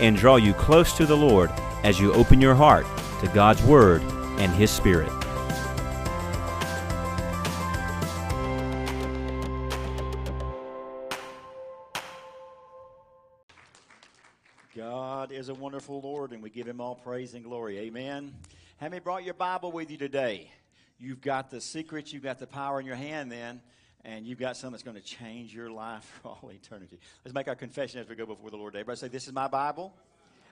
and draw you close to the Lord as you open your heart to God's Word and His Spirit. God is a wonderful Lord, and we give Him all praise and glory. Amen. Have you brought your Bible with you today? You've got the secrets, you've got the power in your hand then, and you've got something that's going to change your life for all eternity. Let's make our confession as we go before the Lord. Everybody say, This is my Bible.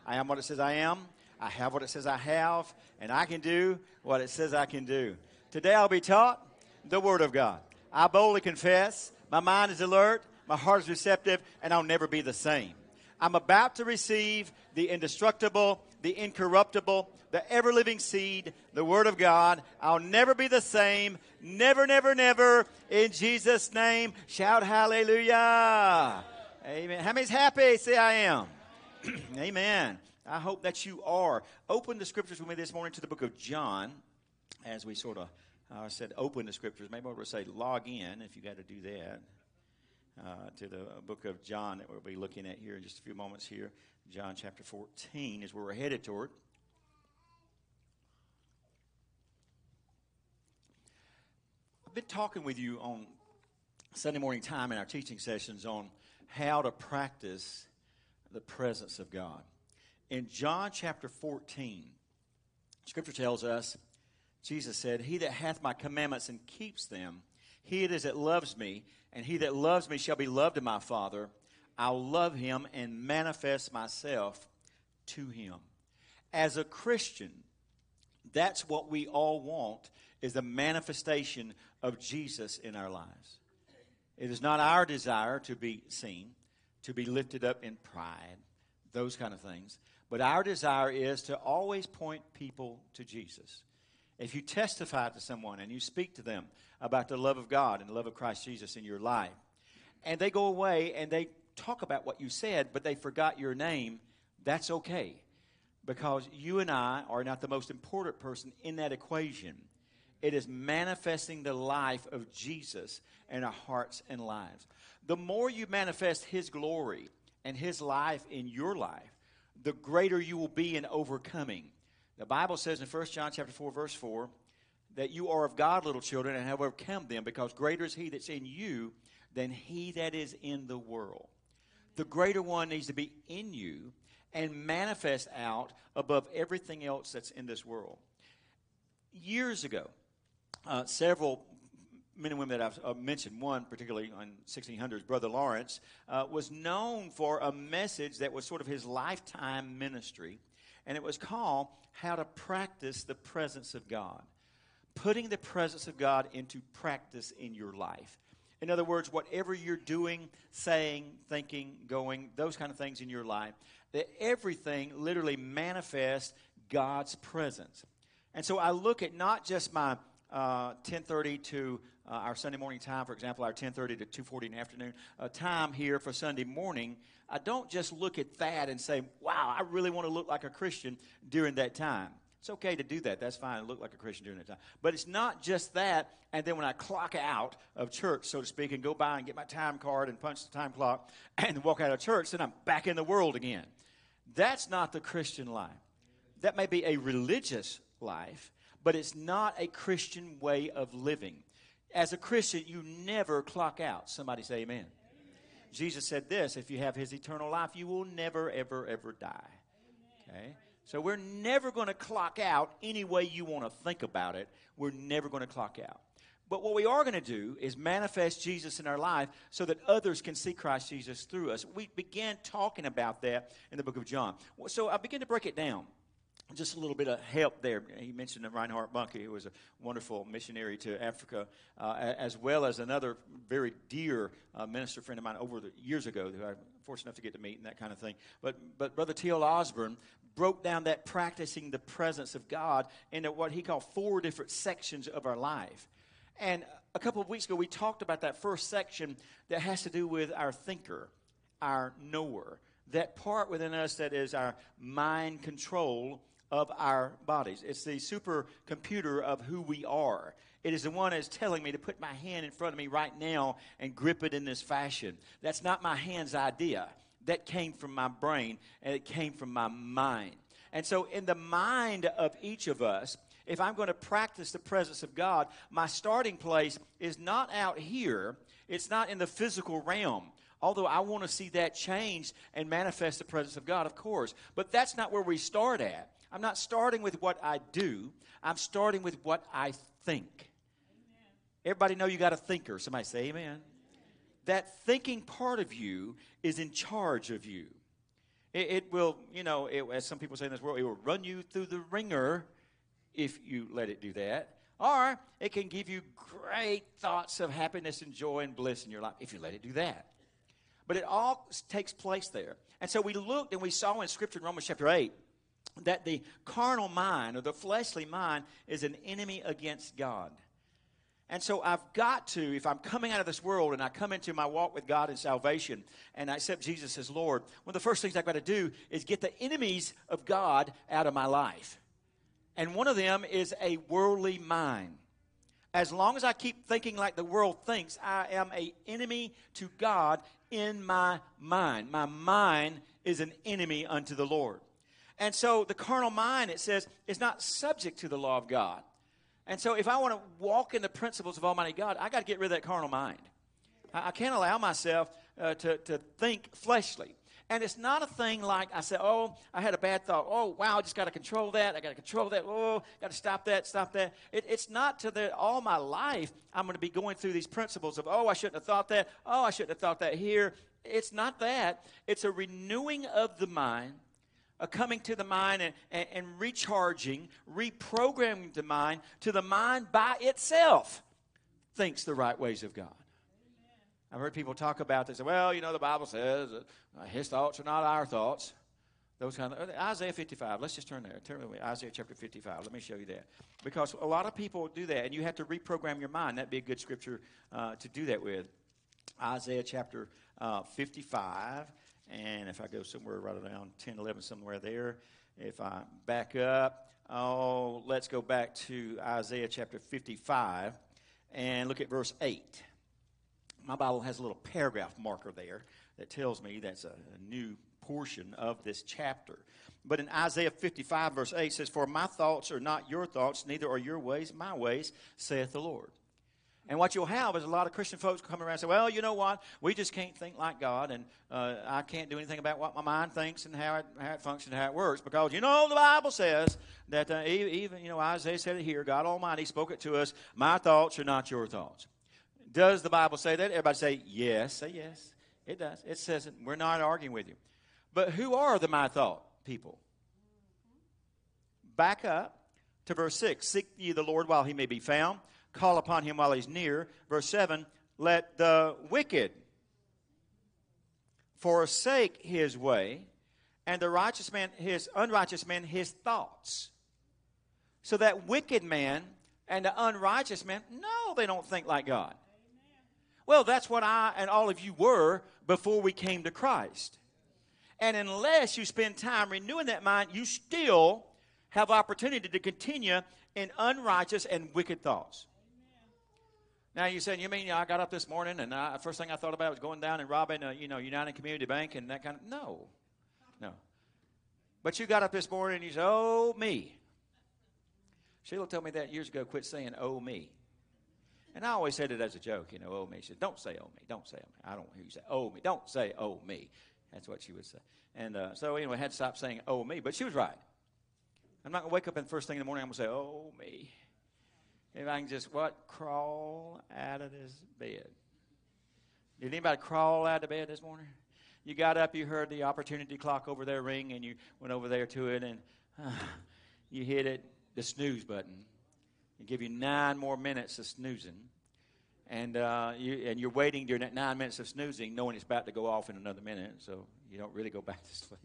I am what it says I am. I have what it says I have, and I can do what it says I can do. Today I'll be taught the Word of God. I boldly confess, my mind is alert, my heart is receptive, and I'll never be the same. I'm about to receive the indestructible, the incorruptible, the ever living seed, the Word of God. I'll never be the same. Never, never, never. In Jesus' name, shout hallelujah. Amen. How many's happy? Say, I am. Amen. I hope that you are. Open the scriptures with me this morning to the book of John as we sort of, uh, I said, open the scriptures. Maybe I would say log in if you got to do that. Uh, to the book of John that we'll be looking at here in just a few moments here. John chapter 14 is where we're headed toward. I've been talking with you on Sunday morning time in our teaching sessions on how to practice the presence of God. In John chapter 14, Scripture tells us, Jesus said, He that hath my commandments and keeps them, he it is that loves me, and he that loves me shall be loved of my Father. I'll love him and manifest myself to him. As a Christian, that's what we all want is the manifestation of Jesus in our lives. It is not our desire to be seen, to be lifted up in pride, those kind of things. But our desire is to always point people to Jesus. If you testify to someone and you speak to them about the love of God and the love of Christ Jesus in your life, and they go away and they talk about what you said, but they forgot your name, that's okay. Because you and I are not the most important person in that equation. It is manifesting the life of Jesus in our hearts and lives. The more you manifest His glory and His life in your life, the greater you will be in overcoming. The Bible says in 1 John chapter 4, verse 4, that you are of God, little children, and have overcome them, because greater is He that's in you than He that is in the world. The greater one needs to be in you and manifest out above everything else that's in this world. Years ago, uh, several men and women that I've uh, mentioned, one particularly in 1600s, Brother Lawrence, uh, was known for a message that was sort of his lifetime ministry, and it was called How to Practice the Presence of God. Putting the presence of God into practice in your life. In other words, whatever you're doing, saying, thinking, going, those kind of things in your life, that everything literally manifests God's presence. And so I look at not just my uh, 10:30 to uh, our Sunday morning time, for example, our 10:30 to 2:40 in the afternoon uh, time here for Sunday morning. I don't just look at that and say, "Wow, I really want to look like a Christian during that time." It's okay to do that. That's fine. Look like a Christian during that time. But it's not just that. And then when I clock out of church, so to speak, and go by and get my time card and punch the time clock and walk out of church, then I'm back in the world again. That's not the Christian life. That may be a religious life, but it's not a Christian way of living. As a Christian, you never clock out. Somebody say amen. amen. Jesus said this if you have his eternal life, you will never, ever, ever die. Okay? So we're never going to clock out any way you want to think about it. We're never going to clock out. But what we are going to do is manifest Jesus in our life so that others can see Christ Jesus through us. We began talking about that in the book of John. So I begin to break it down. Just a little bit of help there. He mentioned Reinhard Bonnke, who was a wonderful missionary to Africa, uh, as well as another very dear uh, minister friend of mine over the years ago, who I'm fortunate enough to get to meet and that kind of thing. But, but Brother T.L. Osborn broke down that practicing the presence of God into what he called four different sections of our life. And a couple of weeks ago, we talked about that first section that has to do with our thinker, our knower, that part within us that is our mind control of our bodies. It's the supercomputer of who we are. It is the one that's telling me to put my hand in front of me right now and grip it in this fashion. That's not my hand's idea. That came from my brain and it came from my mind. And so, in the mind of each of us, if I'm going to practice the presence of God, my starting place is not out here, it's not in the physical realm. Although I want to see that change and manifest the presence of God, of course. But that's not where we start at. I'm not starting with what I do, I'm starting with what I think. Amen. Everybody know you got a thinker. Somebody say amen. That thinking part of you is in charge of you. It, it will, you know, it, as some people say in this world, it will run you through the ringer if you let it do that. Or it can give you great thoughts of happiness and joy and bliss in your life if you let it do that. But it all takes place there. And so we looked and we saw in Scripture in Romans chapter 8 that the carnal mind or the fleshly mind is an enemy against God. And so I've got to, if I'm coming out of this world and I come into my walk with God in salvation and I accept Jesus as Lord, one of the first things I've got to do is get the enemies of God out of my life. And one of them is a worldly mind. As long as I keep thinking like the world thinks, I am an enemy to God in my mind. My mind is an enemy unto the Lord. And so the carnal mind, it says, is not subject to the law of God. And so if I want to walk in the principles of Almighty God, I got to get rid of that carnal mind. I, I can't allow myself uh, to, to think fleshly. And it's not a thing like I said, oh, I had a bad thought. Oh, wow, I just got to control that. I got to control that. Oh, got to stop that, stop that. It, it's not to the all my life I'm going to be going through these principles of, oh, I shouldn't have thought that. Oh, I shouldn't have thought that here. It's not that. It's a renewing of the mind uh, coming to the mind and, and, and recharging, reprogramming the mind to the mind by itself thinks the right ways of God. I've heard people talk about this. Well, you know, the Bible says uh, his thoughts are not our thoughts. Those kind of Isaiah 55. Let's just turn there. Turn with me. Isaiah chapter 55. Let me show you that. Because a lot of people do that, and you have to reprogram your mind. That'd be a good scripture uh, to do that with. Isaiah chapter uh, 55. And if I go somewhere right around 10, 11, somewhere there, if I back up, oh, let's go back to Isaiah chapter 55 and look at verse 8. My Bible has a little paragraph marker there that tells me that's a, a new portion of this chapter. But in Isaiah 55, verse 8 says, For my thoughts are not your thoughts, neither are your ways my ways, saith the Lord. And what you'll have is a lot of Christian folks come around and say, well, you know what? We just can't think like God, and uh, I can't do anything about what my mind thinks and how it, how it functions and how it works. Because, you know, the Bible says that uh, even, you know, Isaiah said it here God Almighty spoke it to us, my thoughts are not your thoughts. Does the Bible say that? Everybody say yes. Say yes. It does. It says it. We're not arguing with you. But who are the my thought people? Back up to verse 6. Seek ye the Lord while he may be found call upon him while he's near. Verse 7 let the wicked forsake his way, and the righteous man, his unrighteous man, his thoughts. So that wicked man and the unrighteous man, no, they don't think like God. Well, that's what I and all of you were before we came to Christ. And unless you spend time renewing that mind, you still have opportunity to continue in unrighteous and wicked thoughts. Now you said, you mean you know, I got up this morning and I, first thing I thought about was going down and robbing, a, you know, United Community Bank and that kind of no, no. But you got up this morning and you said, "Oh me." Sheila told me that years ago. Quit saying "Oh me," and I always said it as a joke, you know. "Oh me." She said, "Don't say "Oh me." Don't say "Oh me." I don't hear you say "Oh me." Don't say "Oh me." That's what she would say. And uh, so anyway, I had to stop saying "Oh me," but she was right. I'm not gonna wake up and first thing in the morning I'm gonna say "Oh me." If I can just what crawl out of this bed. Did anybody crawl out of bed this morning? You got up, you heard the opportunity clock over there ring, and you went over there to it, and uh, you hit it, the snooze button. It give you nine more minutes of snoozing. And, uh, you, and you're waiting during that nine minutes of snoozing, knowing it's about to go off in another minute, so you don't really go back to sleep.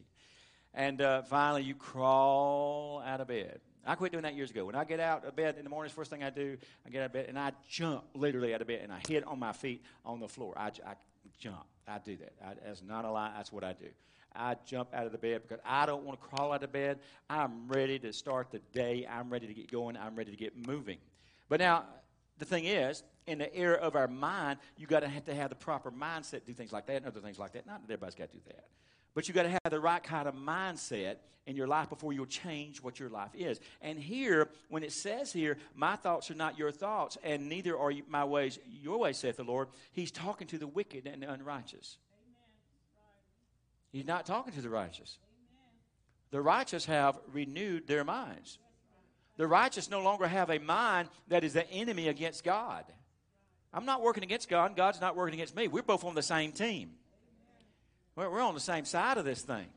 And uh, finally, you crawl out of bed. I quit doing that years ago. When I get out of bed in the morning, first thing I do, I get out of bed and I jump literally out of bed and I hit on my feet on the floor. I, I jump. I do that. I, that's not a lie. That's what I do. I jump out of the bed because I don't want to crawl out of bed. I'm ready to start the day. I'm ready to get going. I'm ready to get moving. But now, the thing is, in the era of our mind, you got to have to have the proper mindset to do things like that and other things like that. Not that everybody's got to do that. But you've got to have the right kind of mindset in your life before you'll change what your life is. And here, when it says here, my thoughts are not your thoughts, and neither are my ways your ways, saith the Lord, he's talking to the wicked and the unrighteous. He's not talking to the righteous. The righteous have renewed their minds. The righteous no longer have a mind that is the enemy against God. I'm not working against God, God's not working against me. We're both on the same team. We're on the same side of this thing.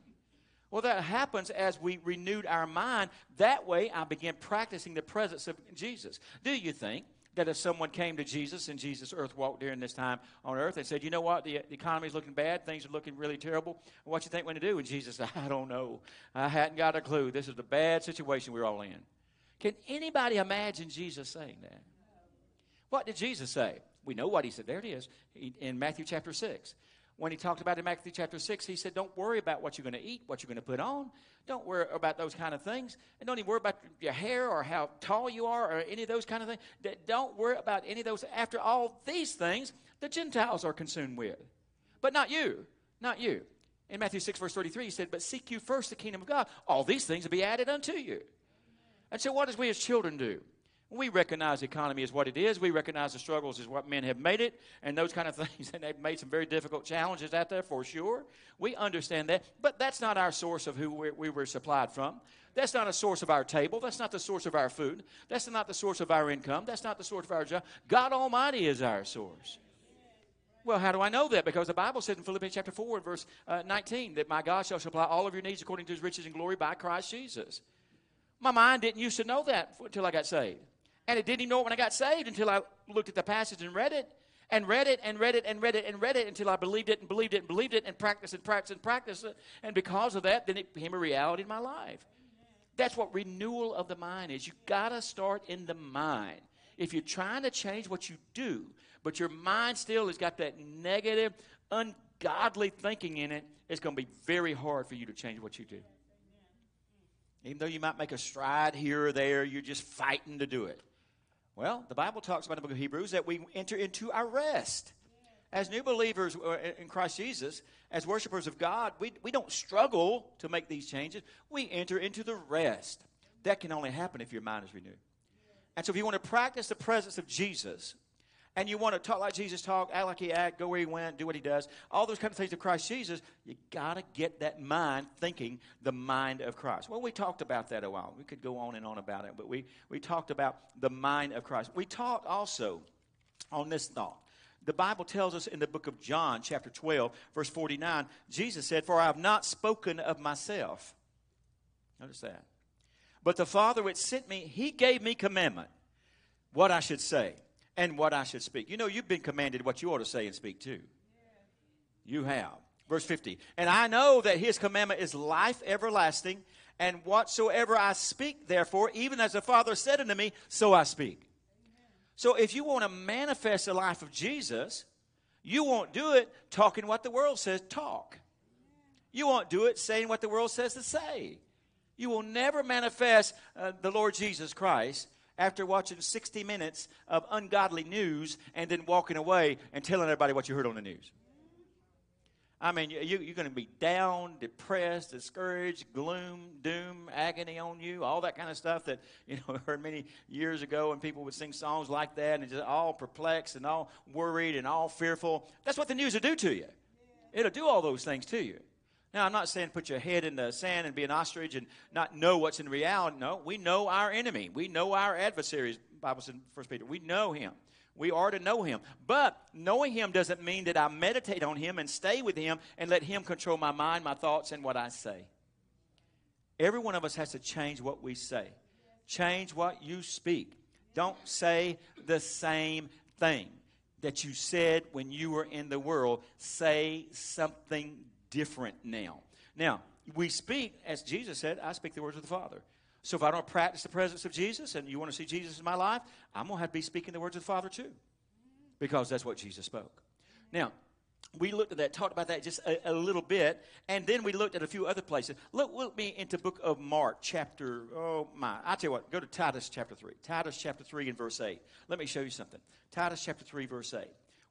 Well, that happens as we renewed our mind. That way, I began practicing the presence of Jesus. Do you think that if someone came to Jesus and Jesus earth walked during this time on earth and said, you know what, the, the economy is looking bad, things are looking really terrible, what you think we're going to do? And Jesus said, I don't know. I hadn't got a clue. This is a bad situation we're all in. Can anybody imagine Jesus saying that? What did Jesus say? We know what he said. There it is in Matthew chapter 6 when he talked about in Matthew chapter 6, he said, Don't worry about what you're going to eat, what you're going to put on. Don't worry about those kind of things. And don't even worry about your hair or how tall you are or any of those kind of things. Don't worry about any of those. After all these things, the Gentiles are consumed with. But not you. Not you. In Matthew 6, verse 33, he said, But seek you first the kingdom of God. All these things will be added unto you. And so, what does we as children do? We recognize the economy is what it is. We recognize the struggles is what men have made it, and those kind of things. And they've made some very difficult challenges out there for sure. We understand that, but that's not our source of who we were supplied from. That's not a source of our table. That's not the source of our food. That's not the source of our income. That's not the source of our job. God Almighty is our source. Well, how do I know that? Because the Bible says in Philippians chapter 4 and verse uh, 19 that my God shall supply all of your needs according to his riches and glory by Christ Jesus. My mind didn't used to know that until I got saved. And it didn't even know it when I got saved until I looked at the passage and read it. And read it and read it and read it and read it until I believed it and believed it and believed it and practiced and practiced and practiced it. And because of that, then it became a reality in my life. That's what renewal of the mind is. You got to start in the mind. If you're trying to change what you do, but your mind still has got that negative, ungodly thinking in it, it's going to be very hard for you to change what you do. Even though you might make a stride here or there, you're just fighting to do it. Well, the Bible talks about in the book of Hebrews that we enter into our rest. As new believers uh, in Christ Jesus, as worshipers of God, we, we don't struggle to make these changes. We enter into the rest. That can only happen if your mind is renewed. And so, if you want to practice the presence of Jesus, and you want to talk like Jesus talked, act like he act, go where he went, do what he does, all those kind of things of Christ Jesus, you got to get that mind thinking the mind of Christ. Well, we talked about that a while. We could go on and on about it, but we, we talked about the mind of Christ. We talked also on this thought. The Bible tells us in the book of John, chapter 12, verse 49, Jesus said, For I have not spoken of myself. Notice that. But the Father which sent me, he gave me commandment what I should say and what I should speak. You know, you've been commanded what you ought to say and speak too. You have. Verse 50. And I know that his commandment is life everlasting, and whatsoever I speak, therefore, even as the Father said unto me, so I speak. So if you want to manifest the life of Jesus, you won't do it talking what the world says talk. You won't do it saying what the world says to say. You will never manifest uh, the Lord Jesus Christ after watching 60 minutes of ungodly news and then walking away and telling everybody what you heard on the news. I mean, you, you're going to be down, depressed, discouraged, gloom, doom, agony on you, all that kind of stuff that, you know, heard many years ago and people would sing songs like that and just all perplexed and all worried and all fearful. That's what the news will do to you. It'll do all those things to you. Now, I'm not saying put your head in the sand and be an ostrich and not know what's in reality. No, we know our enemy. We know our adversaries. Bible says in 1 Peter. We know him. We are to know him. But knowing him doesn't mean that I meditate on him and stay with him and let him control my mind, my thoughts, and what I say. Every one of us has to change what we say, change what you speak. Don't say the same thing that you said when you were in the world. Say something different now. Now, we speak, as Jesus said, I speak the words of the Father. So if I don't practice the presence of Jesus and you want to see Jesus in my life, I'm going to have to be speaking the words of the Father too. Because that's what Jesus spoke. Now, we looked at that, talked about that just a, a, little bit, and then we looked at a few other places. Look with me into book of Mark, chapter, oh my, I tell you what, go to Titus chapter 3. Titus chapter 3 and verse 8. Let me show you something. Titus chapter 3, verse 8.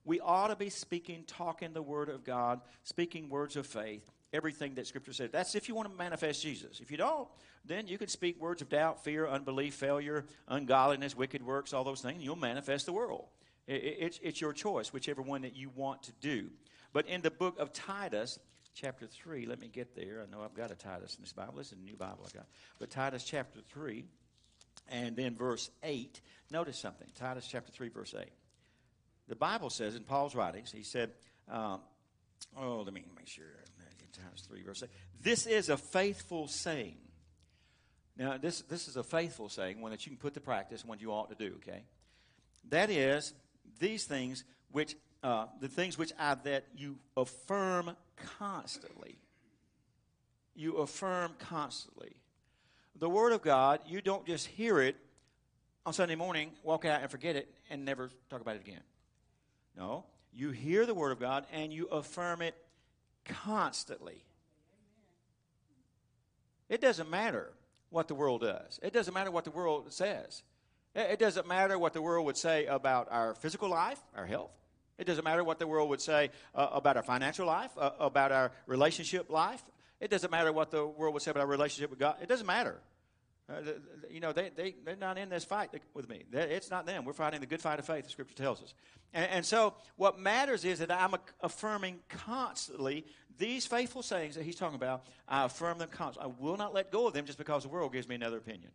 We ought to be speaking, talking the word of God, speaking words of faith, everything that Scripture says. That's if you want to manifest Jesus. If you don't, then you can speak words of doubt, fear, unbelief, failure, ungodliness, wicked works, all those things. You'll manifest the world. It's, it's your choice, whichever one that you want to do. But in the book of Titus, chapter 3, let me get there. I know I've got a Titus in this Bible. This is a new Bible I got. But Titus chapter 3, and then verse 8. Notice something. Titus chapter 3, verse 8. The Bible says in Paul's writings, he said, um, oh, let me make sure. Titus 3, verse 8. This is a faithful saying. Now, this, this is a faithful saying, one that you can put to practice, one you ought to do, okay? That is, these things which uh, the things which I that you affirm constantly. You affirm constantly. The Word of God, you don't just hear it on Sunday morning, walk out and forget it, and never talk about it again. No, you hear the Word of God and you affirm it constantly. It doesn't matter what the world does. It doesn't matter what the world says. It doesn't matter what the world would say about our physical life, our health. It doesn't matter what the world would say uh, about our financial life, uh, about our relationship life. It doesn't matter what the world would say about our relationship with God. It doesn't matter. Uh, the, the, you know, they, they, they're not in this fight with me. They're, it's not them. We're fighting the good fight of faith, the scripture tells us. And, and so, what matters is that I'm affirming constantly these faithful sayings that he's talking about. I affirm them constantly. I will not let go of them just because the world gives me another opinion.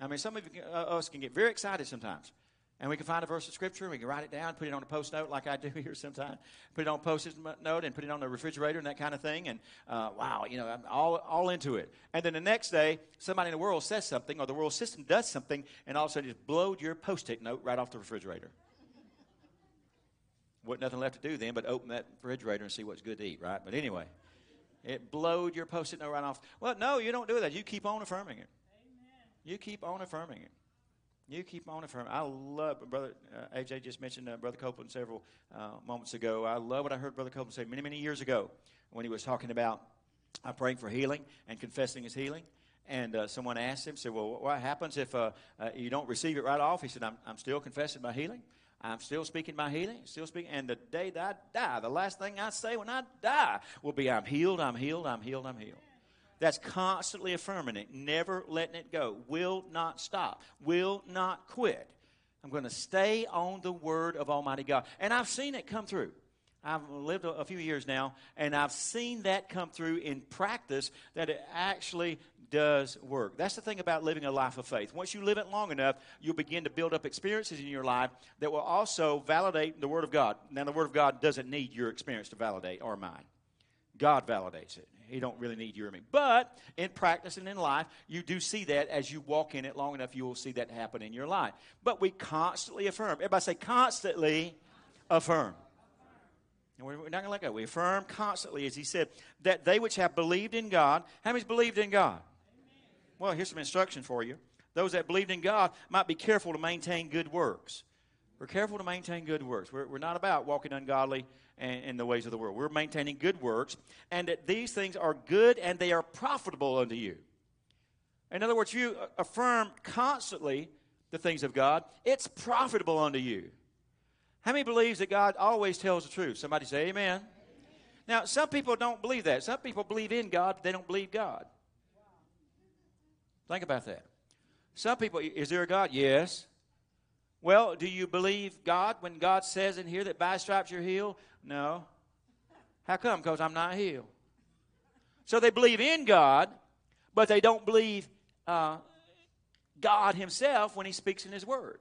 I mean, some of you, uh, us can get very excited sometimes. And we can find a verse of scripture, and we can write it down, put it on a post note like I do here sometimes, put it on a post note and put it on the refrigerator and that kind of thing. And uh, wow, you know, I'm all, all into it. And then the next day, somebody in the world says something, or the world system does something, and all of a sudden just blowed your post it note right off the refrigerator. Wasn't nothing left to do then but open that refrigerator and see what's good to eat, right? But anyway, it blowed your post it note right off. Well, no, you don't do that. You keep on affirming it. You keep on affirming it. You keep on affirming. I love, Brother uh, AJ just mentioned uh, Brother Copeland several uh, moments ago. I love what I heard Brother Copeland say many, many years ago when he was talking about uh, praying for healing and confessing his healing. And uh, someone asked him, said, Well, what happens if uh, you don't receive it right off? He said, I'm, I'm still confessing my healing. I'm still speaking my healing, still speaking. And the day that I die, the last thing I say when I die will be, I'm healed, I'm healed, I'm healed, I'm healed. That's constantly affirming it, never letting it go. Will not stop, will not quit. I'm going to stay on the word of Almighty God. And I've seen it come through. I've lived a, few years now, and I've seen that come through in practice that it actually does work. That's the thing about living a life of faith. Once you live it long enough, you'll begin to build up experiences in your life that will also validate the Word of God. Now, the Word of God doesn't need your experience to validate or mine. God validates it. He don't really need you or me. But in practice and in life, you do see that as you walk in it long enough, you will see that happen in your life. But we constantly affirm. Everybody say constantly affirm. And we're not going to let go. We affirm constantly, as he said, that they which have believed in God, how many's believed in God? Well, here's some instruction for you. Those that believed in God might be careful to maintain good works. We're careful to maintain good works. We're, we're not about walking ungodly and, in the ways of the world. We're maintaining good works, and that these things are good and they are profitable unto you. In other words, you uh, affirm constantly the things of God, it's profitable unto you. How many believes that God always tells the truth? Somebody say amen. amen. Now, some people don't believe that. Some people believe in God, but they don't believe God. Think about that. Some people, is there a God? Yes. Well, do you believe God when God says in here that by stripes you're healed? No. How come? Because I'm not healed. So they believe in God, but they don't believe uh, God Himself when He speaks in His Word.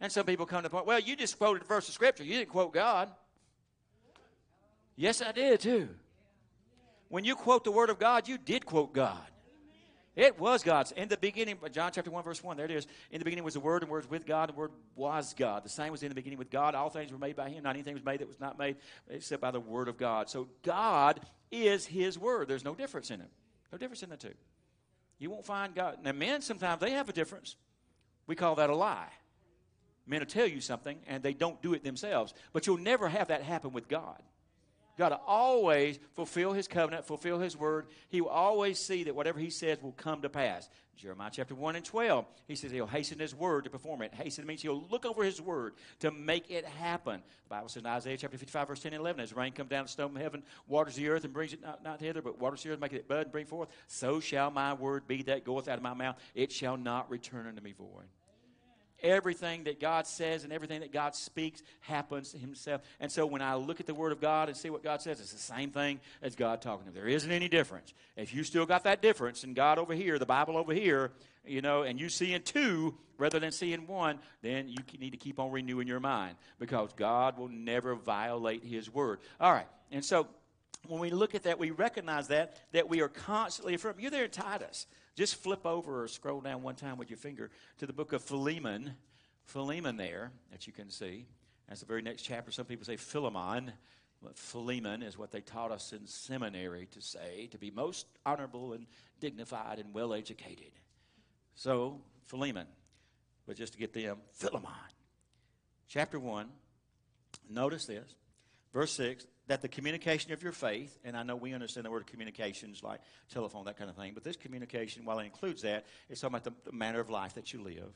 And some people come to the point, well, you just quoted a verse of Scripture. You didn't quote God. Yes, I did too. When you quote the Word of God, you did quote God. It was God's. In the beginning, John chapter 1, verse 1, there it is. In the beginning was the Word, and the Word was with God, and the Word was God. The same was in the beginning with God. All things were made by Him. Not anything was made that was not made except by the Word of God. So God is His Word. There's no difference in it. No difference in the two. You won't find God. Now, men sometimes they have a difference. We call that a lie. Men will tell you something, and they don't do it themselves. But you'll never have that happen with God. God will always fulfill his covenant, fulfill his word. He will always see that whatever he says will come to pass. Jeremiah chapter 1 and 12, he says he'll hasten his word to perform it. Hasten means he'll look over his word to make it happen. The Bible says in Isaiah chapter 55, verse 10 and 11, as rain comes down, snow from heaven, waters the earth and brings it not, not hither, but waters the earth, making it bud and bring forth, so shall my word be that goeth out of my mouth. It shall not return unto me void. Everything that God says and everything that God speaks happens Himself. And so when I look at the Word of God and see what God says, it's the same thing as God talking to me. There isn't any difference. If you still got that difference and God over here, the Bible over here, you know, and you see in two rather than seeing one, then you need to keep on renewing your mind because God will never violate His Word. All right. And so when we look at that, we recognize that, that we are constantly affirming. You're there in Titus. Just flip over or scroll down one time with your finger to the book of Philemon. Philemon, there, that you can see. That's the very next chapter. Some people say Philemon. But Philemon is what they taught us in seminary to say, to be most honorable and dignified and well educated. So, Philemon. But just to get them, Philemon. Chapter 1. Notice this. Verse 6 that the communication of your faith, and I know we understand the word communications like telephone, that kind of thing, but this communication, while it includes that, it's talking about the, the manner of life that you live.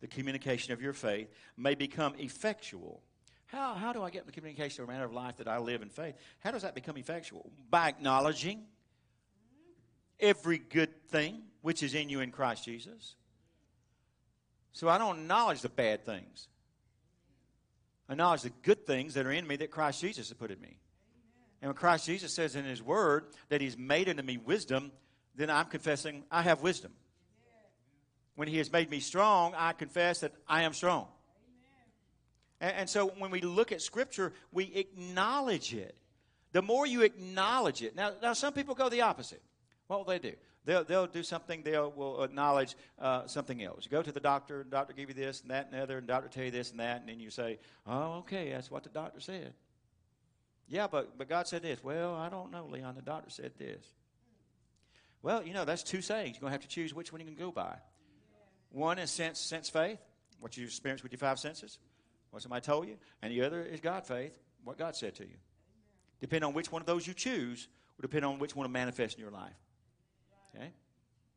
The communication of your faith may become effectual. How, how do I get the communication or manner of life that I live in faith? How does that become effectual? By acknowledging every good thing which is in you in Christ Jesus. So I don't acknowledge the bad things I acknowledge the good things that are in me that Christ Jesus has put in me. And when Christ Jesus says in His Word that He's made unto me wisdom, then I'm confessing I have wisdom. When He has made me strong, I confess that I am strong. And, and so when we look at Scripture, we acknowledge it. The more you acknowledge it, now, now some people go the opposite. What will they do? They'll, they'll do something, they will acknowledge uh, something else. You go to the doctor, and the doctor give you this and that and the other, and doctor tell you this and that, and then you say, oh, okay, that's what the doctor said. Yeah, but, but God said this. Well, I don't know, Leon. The doctor said this. Well, you know, that's two sayings. You're going to have to choose which one you can go by. One is sense, sense faith, what you experience with your five senses, what somebody told you. And the other is God faith, what God said to you. Depending on which one of those you choose, will depend on which one will manifest in your life. Okay?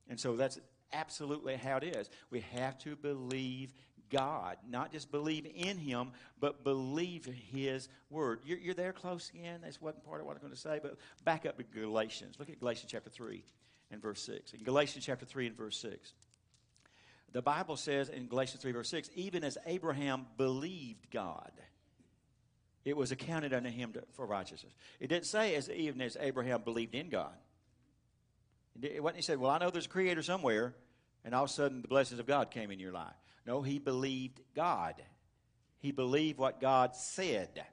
And so that's absolutely how it is. We have to believe God, not just believe in Him, but believe His Word. You're, you're there close again. That's wasn't part of what I'm going to say, but back up to Galatians. Look at Galatians chapter 3 and verse 6. In Galatians chapter 3 and verse 6. The Bible says in Galatians 3, verse 6, even as Abraham believed God, it was accounted unto him to, for righteousness. It didn't say as even as Abraham believed in God. It wasn't he said, Well, I know there's a creator somewhere, and all of a sudden the blessings of God came in your life. No, he believed God. He believed what God said.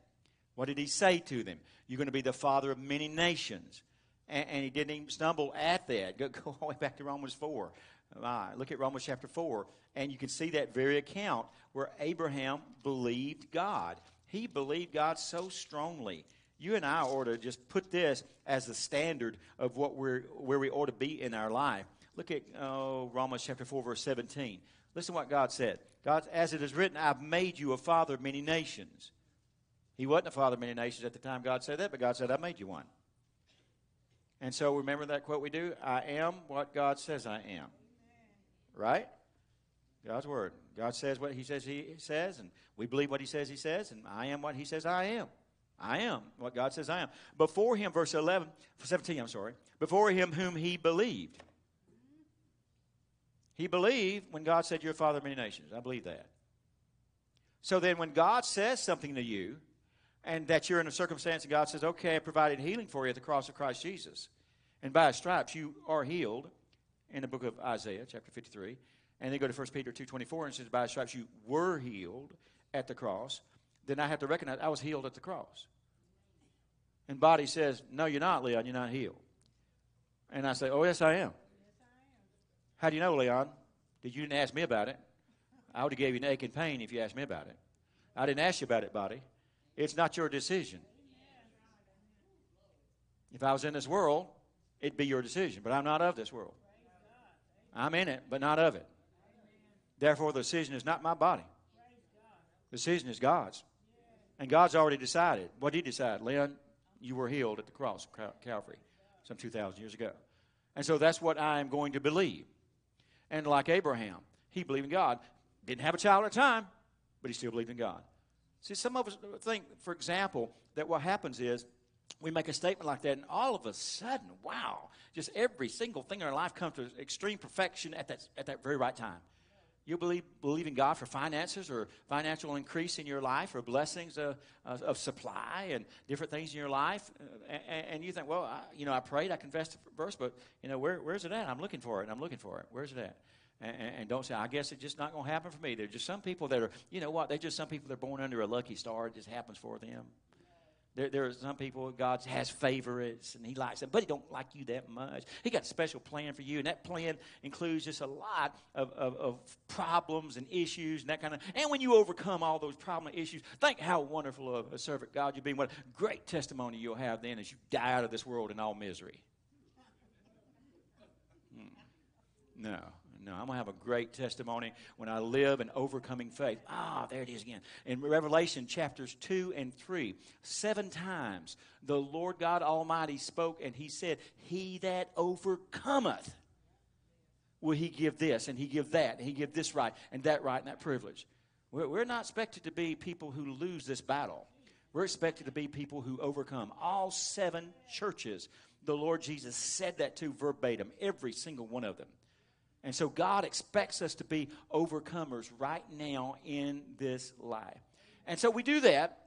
What did he say to them? You're going to be the father of many nations. And, and he didn't even stumble at that. Go, go, all the way back to Romans 4. Right, look at Romans chapter 4, and you can see that very account where Abraham believed God. He believed God so strongly you and I ought to just put this as the standard of what we're, where we ought to be in our life. Look at oh, Romans chapter 4, verse 17. Listen to what God said. God, as it is written, I've made you a father of many nations. He wasn't a father of many nations at the time God said that, but God said, I made you one. And so remember that quote we do? I am what God says I am. Right? God's word. God says what he says he says, and we believe what he says he says, and I am what he says I am. I am what God says I am. Before him, verse 11, 17, I'm sorry. Before him whom he believed. He believed when God said, You're a father of many nations. I believe that. So then, when God says something to you, and that you're in a circumstance and God says, Okay, I provided healing for you at the cross of Christ Jesus, and by his stripes you are healed, in the book of Isaiah, chapter 53. And then go to 1 Peter 2.24 and says, By his stripes you were healed at the cross. Then I have to recognize I was healed at the cross. And body says, No, you're not, Leon, you're not healed. And I say, Oh, yes, I am. How do you know, Leon? Did you didn't ask me about it? I would have gave you an ache and pain if you asked me about it. I didn't ask you about it, buddy. It's not your decision. If I was in this world, it'd be your decision. But I'm not of this world. I'm in it, but not of it. Therefore, the decision is not my body. The decision is God's. And God's already decided. What did He decide? Leon, you were healed at the cross Calvary some 2,000 years ago. And so that's what I am going to believe. And like Abraham, he believed in God. Didn't have a child at the time, but he still believed in God. See, some of us think, for example, that what happens is we make a statement like that, and all of a sudden, wow, just every single thing in our life comes to extreme perfection at that, at that very right time. You believe, believe in God for finances or financial increase in your life or blessings of, of, of supply and different things in your life. Uh, and, and you think, well, I, you know, I prayed, I confessed the verse, but, you know, where, where's it at? I'm looking for it, I'm looking for it. Where's it at? And, and, don't say, I guess it's just not going to happen for me. There's just some people that are, you know what, they're just some people that are born under a lucky star. It just happens for them. There, there are some people, God has favorites, and He likes them, but He don't like you that much. He got a special plan for you, and that plan includes just a lot of, of, of problems and issues and that kind of. And when you overcome all those problem issues, think how wonderful of a servant God you've been. What a great testimony you'll have then as you die out of this world in all misery. Hmm. No. No, I'm going to have a great testimony when I live in overcoming faith. Ah, there it is again. In Revelation chapters 2 and 3, seven times the Lord God Almighty spoke and he said, He that overcometh will he give this and he give that and he give this right and that right and that privilege. We're not expected to be people who lose this battle. We're expected to be people who overcome. All seven churches, the Lord Jesus said that to verbatim, every single one of them. And so God expects us to be overcomers right now in this life. And so we do that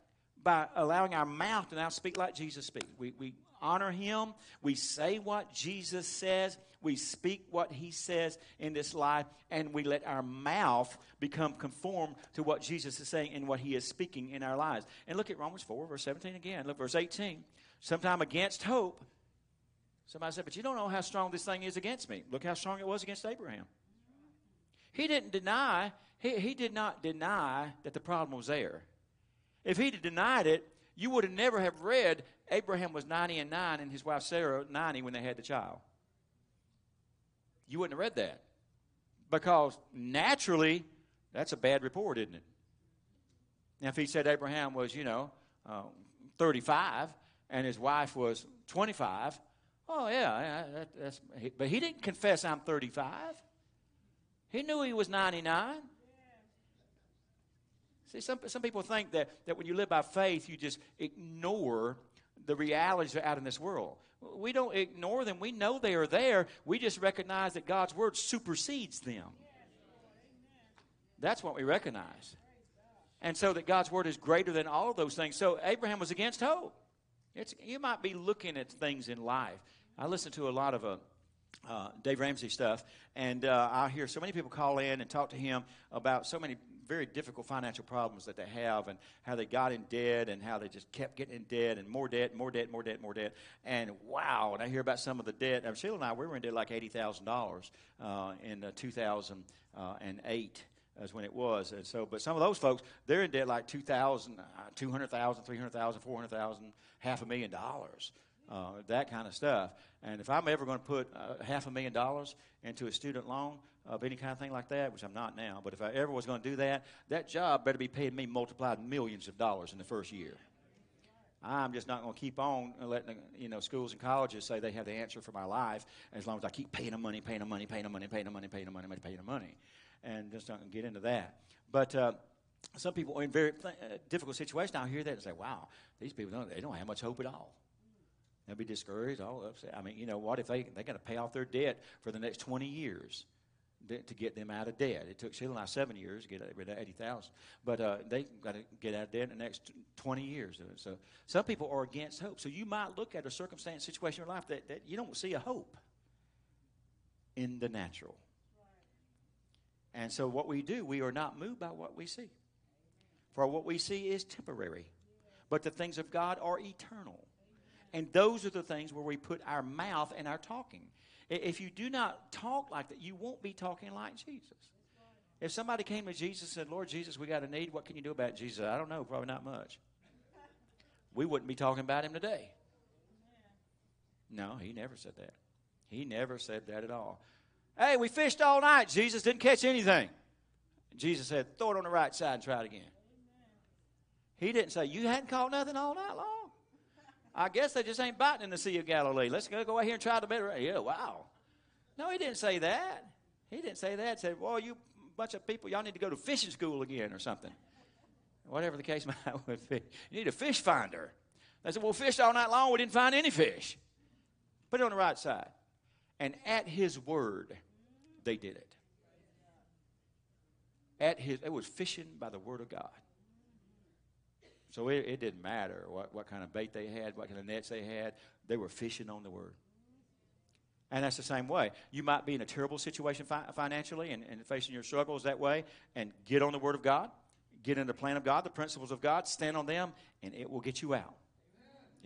by allowing our mouth to now speak like Jesus speaks. We, we honor him. We say what Jesus says. We speak what he says in this life. And we let our mouth become conformed to what Jesus is saying and what he is speaking in our lives. And look at Romans 4, verse 17 again. Look, verse 18. Sometime against hope, Somebody said, But you don't know how strong this thing is against me. Look how strong it was against Abraham. He didn't deny, he, he did not deny that the problem was there. If he'd denied it, you would have never have read Abraham was 90 and 9 and his wife Sarah 90 when they had the child. You wouldn't have read that. Because naturally, that's a bad report, isn't it? Now, if he said Abraham was, you know, uh, 35 and his wife was 25, Oh, yeah, that, that's, but he didn't confess I'm 35. He knew he was 99. See, some, some people think that, that when you live by faith, you just ignore the realities that are out in this world. We don't ignore them. We know they are there. We just recognize that God's word supersedes them. That's what we recognize. And so that God's word is greater than all those things. So Abraham was against hope. It's, you might be looking at things in life. I listen to a lot of uh, uh, Dave Ramsey stuff, and uh, I hear so many people call in and talk to him about so many very difficult financial problems that they have and how they got in debt and how they just kept getting in debt and more debt, more debt, more debt, more debt. And wow, and I hear about some of the debt. Um, Sheila and I, we were in debt like $80,000 uh, in uh, 2008 as when it was. And so, but some of those folks, they're in debt like 2,000, uh, 200,000, 300,000, 400,000, half a million dollars. Uh, that kind of stuff. And if I'm ever going to put uh, half a million dollars into a student loan of any kind of thing like that, which I'm not now, but if I ever was going to do that, that job better be paying me multiplied millions of dollars in the first year. I'm just not going to keep on letting you know schools and colleges say they have the answer for my life as long as I keep paying them money, paying them money, paying them money, paying them money, paying them money, paying them money, and just not going to get into that. But uh, some people are in very uh, difficult situations. I hear that and say, "Wow, these people don't they don't have much hope at all." They'll be discouraged, all upset. I mean, you know what? If they they got to pay off their debt for the next 20 years to get them out of debt. It took Sheila and I seven years to get rid of 80,000. But uh, they got to get out of debt in the next 20 years. So some people are against hope. So you might look at a circumstance, situation in your life that, that you don't see a hope in the natural. And so what we do, we are not moved by what we see. For what we see is temporary. But the things of God are eternal. And those are the things where we put our mouth and our talking. If you do not talk like that, you won't be talking like Jesus. If somebody came to Jesus and said, Lord Jesus, we got a need, what can you do about? Jesus? I don't know, probably not much. We wouldn't be talking about him today. No, he never said that. He never said that at all. Hey, we fished all night. Jesus didn't catch anything. Jesus said, throw it on the right side and try it again. He didn't say, You hadn't caught nothing all night long. I guess they just ain't biting in the Sea of Galilee. Let's go, go out here and try the better. Yeah, wow. No, he didn't say that. He didn't say that. He said, Well, you bunch of people, y'all need to go to fishing school again or something. Whatever the case might be. You need a fish finder. They said, Well, fished all night long. We didn't find any fish. Put it on the right side. And at his word, they did it. At his, it was fishing by the word of God. So it, it didn't matter what, what kind of bait they had, what kind of nets they had. They were fishing on the word. And that's the same way. You might be in a terrible situation fi- financially and, and facing your struggles that way, and get on the Word of God, get in the plan of God, the principles of God, stand on them, and it will get you out.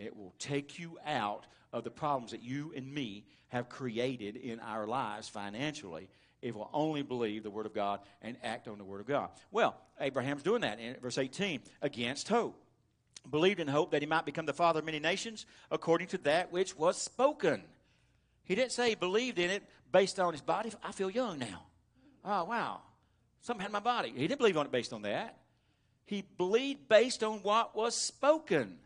It will take you out of the problems that you and me have created in our lives financially if we'll only believe the Word of God and act on the Word of God. Well, Abraham's doing that in verse 18 against hope. Believed in hope that he might become the father of many nations according to that which was spoken. He didn't say he believed in it based on his body. I feel young now. Oh, wow. Something had my body. He didn't believe on it based on that. He believed based on what was spoken.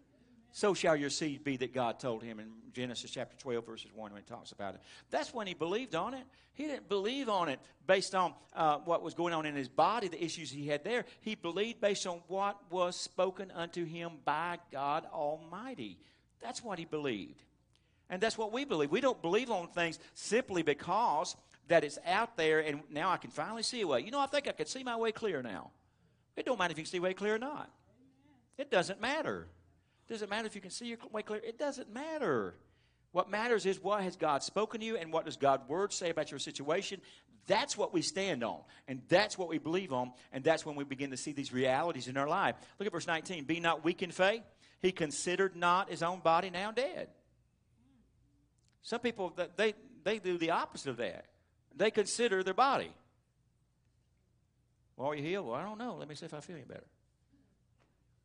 So shall your seed be that God told him in Genesis chapter 12, verses 1, when he talks about it. That's when he believed on it. He didn't believe on it based on uh, what was going on in his body, the issues he had there. He believed based on what was spoken unto him by God Almighty. That's what he believed. And that's what we believe. We don't believe on things simply because that it's out there and now I can finally see a way. You know, I think I can see my way clear now. It don't matter if you can see way clear or not. It doesn't matter. It doesn't matter if you can see your way clear. It doesn't matter. What matters is what has God spoken to you and what does God's word say about your situation. That's what we stand on, and that's what we believe on, and that's when we begin to see these realities in our life. Look at verse 19. Be not weak in faith. He considered not his own body now dead. Some people, they, they do the opposite of that. They consider their body. Well, are you healed? Well, I don't know. Let me see if I feel any better.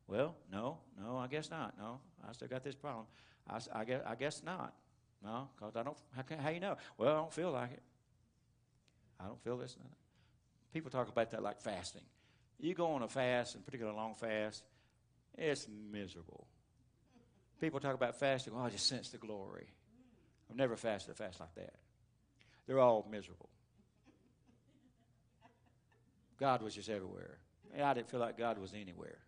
Well, no, no, I guess not. No, I still got this problem. I, I guess, I guess not. No, because I don't. How, can, how you know? Well, I don't feel like it. I don't feel this. People talk about that like fasting. You go on a fast, and particularly a long fast, it's miserable. People talk about fasting. Oh, I just sense the glory. I've never fasted a fast like that. They're all miserable. God was just everywhere. I didn't feel like God was anywhere.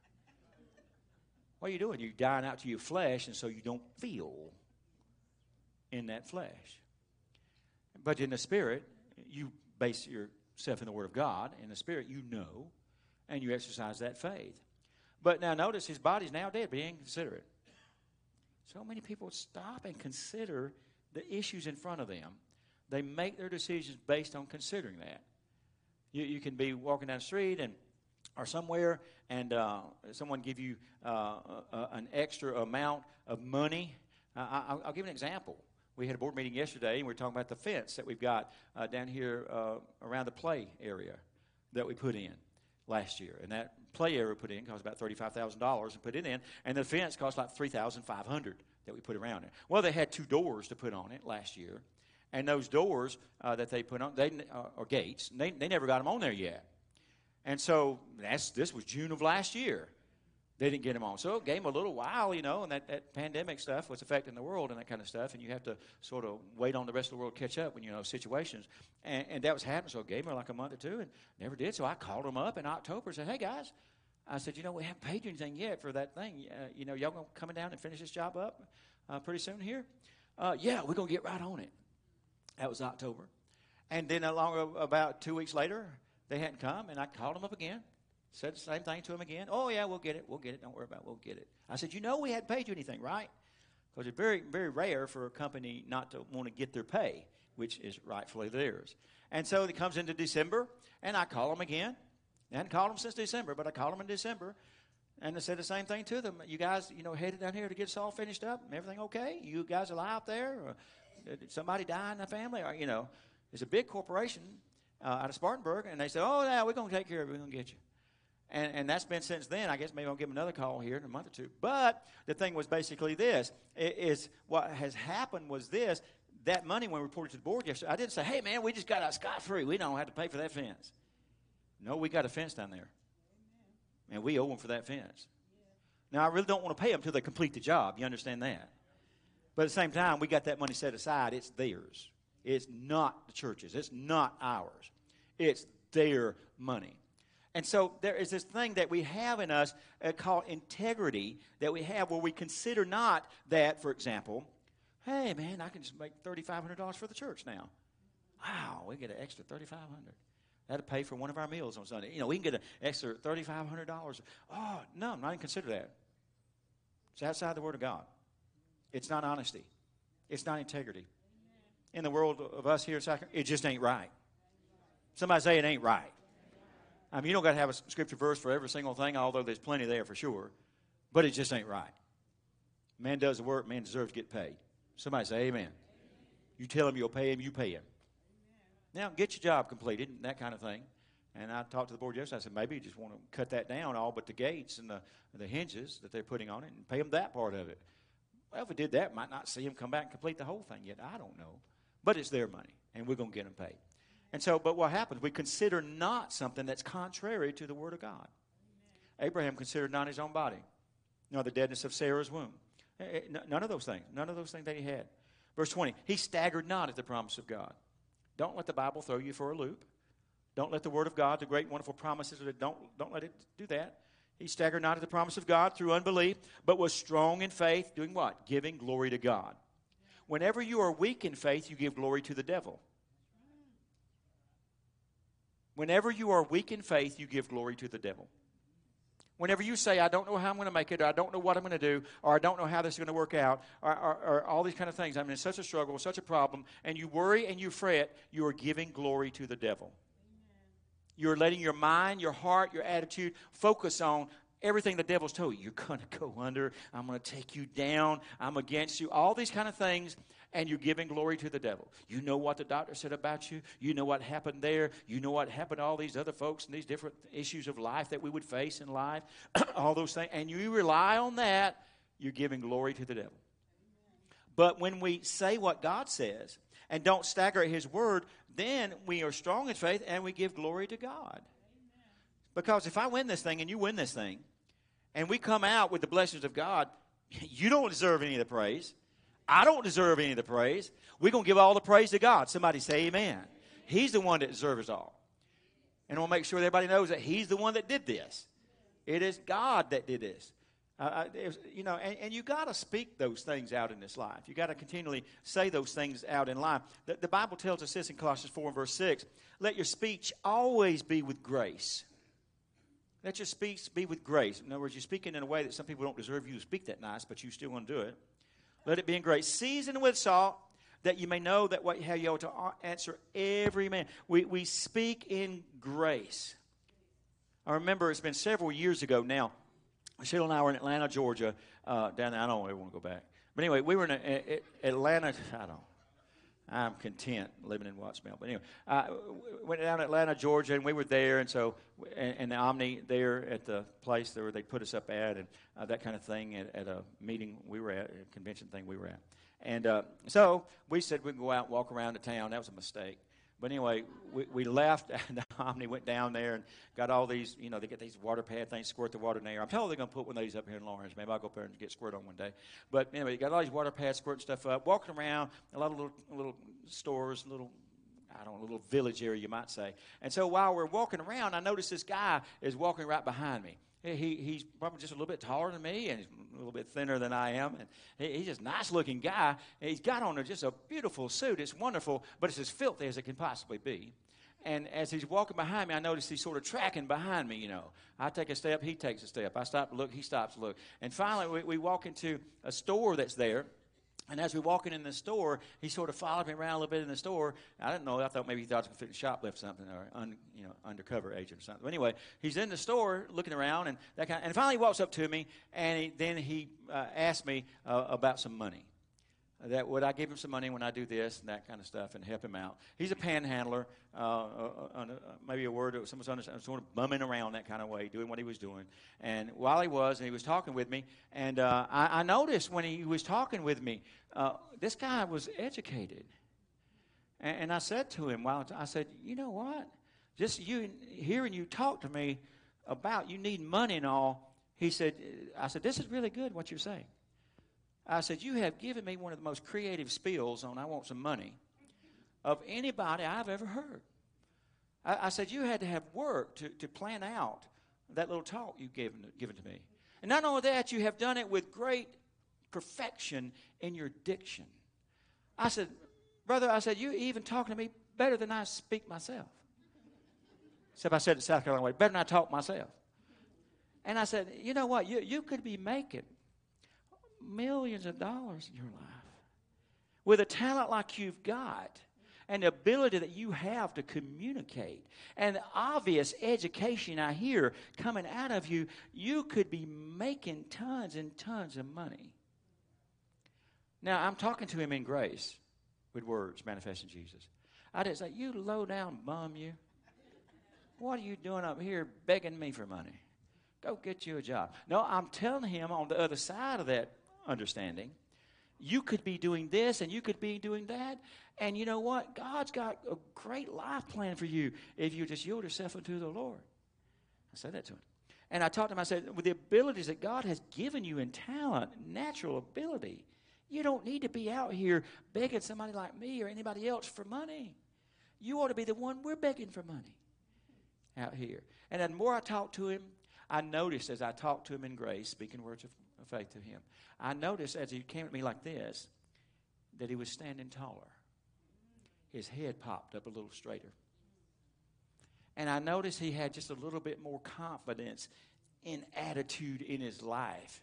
What are you doing? You're dying out to your flesh, and so you don't feel in that flesh. But in the spirit, you base yourself in the Word of God. In the spirit, you know, and you exercise that faith. But now notice his body's now dead, but he ain't consider it. So many people stop and consider the issues in front of them. They make their decisions based on considering that. You, you can be walking down the street and or somewhere, and uh, someone give you uh, an extra amount of money. I, will give an example. We had a board meeting yesterday, and we were talking about the fence that we've got uh, down here uh, around the play area that we put in last year. And that play area put in cost about $35,000 and put it in, and the fence cost like 3500 that we put around it. Well, they had two doors to put on it last year, and those doors uh, that they put on, they or gates, they, they never got them on there yet. And so that's this was June of last year. They didn't get them on. So it gave him a little while, you know, and that, that pandemic stuff was affecting the world and that kind of stuff. And you have to sort of wait on the rest of the world to catch up when, you know, situations. And, and that was happening. So it gave him like a month or two and never did. So I called them up in October and said, hey, guys, I said, you know, we haven't paid you anything yet for that thing. Uh, you know, y'all going to coming down and finish this job up uh, pretty soon here? Uh, yeah, we're going to get right on it. That was October. And then along about two weeks later, they hadn't come, and I called them up again. Said the same thing to them again. Oh, yeah, we'll get it. We'll get it. Don't worry about it. We'll get it. I said, you know we hadn't paid you anything, right? Because it's very, very rare for a company not to want to get their pay, which is rightfully theirs. And so it comes into December, and I call them again. I hadn't called them since December, but I called them in December. And I said the same thing to them. You guys, you know, headed down here to get us all finished up. Everything okay? You guys alive there? Or did somebody die in the family? Or, you know, it's a big corporation uh, out of Spartanburg. And they said, oh, yeah, we're to take care of it. We're to get you. And, and that's been since then. I guess maybe I'll give them another call here in a month or two. But the thing was basically this: is what has happened was this. That money, when we reported to the board yesterday, I didn't say, "Hey, man, we just got out scot free. We don't have to pay for that fence." No, we got a fence down there, and we owe them for that fence. Now, I really don't want to pay them until they complete the job. You understand that? But at the same time, we got that money set aside. It's theirs. It's not the church's. It's not ours. It's their money. And so there is this thing that we have in us uh, called integrity that we have where we consider not that, for example, hey, man, I can just make $3,500 for the church now. Wow, we get an extra 3500 That'll pay for one of our meals on Sunday. You know, we can get an extra $3,500. Oh, no, I'm not even consider that. It's outside the Word of God. It's not honesty. It's not integrity. In the world of us here at it just ain't right. Somebody say it ain't right. I mean, you don't got to have a scripture verse for every single thing, although there's plenty there for sure. But it just ain't right. Man does the work, man deserves to get paid. Somebody say amen. You tell him you'll pay him, you pay him. Now, get your job completed, and that kind of thing. And I talked to the board yesterday. I said, maybe you just want to cut that down, all but the gates and the, the hinges that they're putting on it, and pay them that part of it. Well, if we did that, might not see him come back and complete the whole thing yet. I don't know. But it's their money, and we're going to get them paid. And so, but what happens? We consider not something that's contrary to the Word of God. Abraham considered not his own body, nor the deadness of Sarah's womb. Eh, eh, none of those things. None of those things that he had. Verse 20, he staggered not at the promise of God. Don't let the Bible throw you for a loop. Don't let the Word of God, the great, wonderful promises, don't, don't let it do that. He staggered not at the promise of God through unbelief, but was strong in faith, doing what? Giving glory to God. Whenever you are weak in faith, you give glory to the devil. Whenever you are weak in faith, you give glory to the devil. Whenever you say, I don't know how I'm going to make it, or I don't know what I'm going to do, or I don't know how this is going to work out, or, or, or all these kind of things, I'm in such a struggle, such a problem, and you worry and you fret, you are giving glory to the devil. You're letting your mind, your heart, your attitude focus on everything the devil's told you. You're going to go under. I'm going to take you down. I'm against you. All these kind of things and you're giving glory to the devil. You know what the doctor said about you. You know what happened there. You know what happened to all these other folks and these different issues of life that we would face in life, all those things. And you rely on that, you're giving glory to the devil. But when we say what God says and don't stagger at His word, then we are strong in faith and we give glory to God. Because if I win this thing and you win this thing, and we come out with the blessings of God, you don't deserve any of the praise. I don't deserve any of the praise. We're going to give all the praise to God. Somebody say amen. He's the one that deserves all. And I want to make sure everybody knows that He's the one that did this. It is God that did this. Uh, you know, and, and you got to speak those things out in this life. You got to continually say those things out in life. The, the Bible tells us this in Colossians 4 and verse 6 let your speech always be with grace. Let your speech be with grace. In other words, you're speaking in a way that some people don't deserve you to speak that nice, but you still want to do it. Let it be in grace, seasoned with salt, that you may know that what how you ought to answer every man. We, we speak in grace. I remember it's been several years ago now. Sheila and I were in Atlanta, Georgia. Uh, down there, I don't ever want to go back. But anyway, we were in a, a, a Atlanta. I don't. I'm content living in Wattsville. But anyway, I went down to Atlanta, Georgia, and we were there, and so and, and the Omni there at the place where they put us up at, and uh, that kind of thing at, at, a meeting we were at, a convention thing we were at, and uh, so we said we'd go out and walk around the town. That was a mistake. But anyway, we, we left, and the Omni went down there and got all these, you know, they get these water pad things, squirt the water in there. I'm telling they're going to put one of these up here in Laurens. Maybe I'll go up there and get squirt on one day. But anyway, got all these water pads, squirting stuff up, walking around, a lot of little, little stores, little I don't know, a little village area, you might say. And so while we're walking around, I noticed this guy is walking right behind me. He, he's probably just a little bit taller than me, and he's a little bit thinner than I am. And he, he's just a nice looking guy. He's got on a, just a beautiful suit. It's wonderful, but it's as filthy as it can possibly be. And as he's walking behind me, I notice he's sort of tracking behind me, you know. I take a step, he takes a step. I stop to look, he stops to look. And finally, we, we walk into a store that's there And as we walking in the store, he sort of followed me around a little bit in the store. I didn't know. I thought maybe he thought I was going to shoplift something or un, you know undercover agent or something. But anyway, he's in the store looking around and that kind. Of, and finally, he walks up to me and he, then he uh, asked me uh, about some money that would I give him some money when I do this and that kind of stuff and help him out. He's a panhandler, uh, uh, uh, uh maybe a word someone's sort of bumming around that kind of way, doing what he was doing. And while he was, and he was talking with me, and uh, I, I, noticed when he was talking with me, uh, this guy was educated. And, and I said to him, while I said, you know what? Just you hearing you talk to me about you need money and all. He said, I said, this is really good what you're saying. I said, You have given me one of the most creative spills on I want some money of anybody I've ever heard. I, I said, You had to have work to, to plan out that little talk you've given, given to me. And not only that, you have done it with great perfection in your diction. I said, Brother, I said, You're even talking to me better than I speak myself. Except I said it South Carolina way, better than I talk myself. And I said, You know what? You, you could be making millions of dollars in your life. With a talent like you've got, and the ability that you have to communicate, and the obvious education I hear coming out of you, you could be making tons and tons of money. Now, I'm talking to him in grace with words manifesting Jesus. I didn't say, You low down bum, you. What are you doing up here begging me for money? Go get you a job. No, I'm telling him on the other side of that understanding. You could be doing this and you could be doing that. And you know what? God's got a great life plan for you if you just yield yourself unto the Lord. I said that to him. And I talked to him, I said, with the abilities that God has given you in talent, natural ability, you don't need to be out here begging somebody like me or anybody else for money. You ought to be the one we're begging for money out here. And the more I talked to him, I noticed as I talked to him in grace, speaking words of faith to him. I noticed as he came at me like this that he was standing taller. His head popped up a little straighter. And I noticed he had just a little bit more confidence in attitude in his life.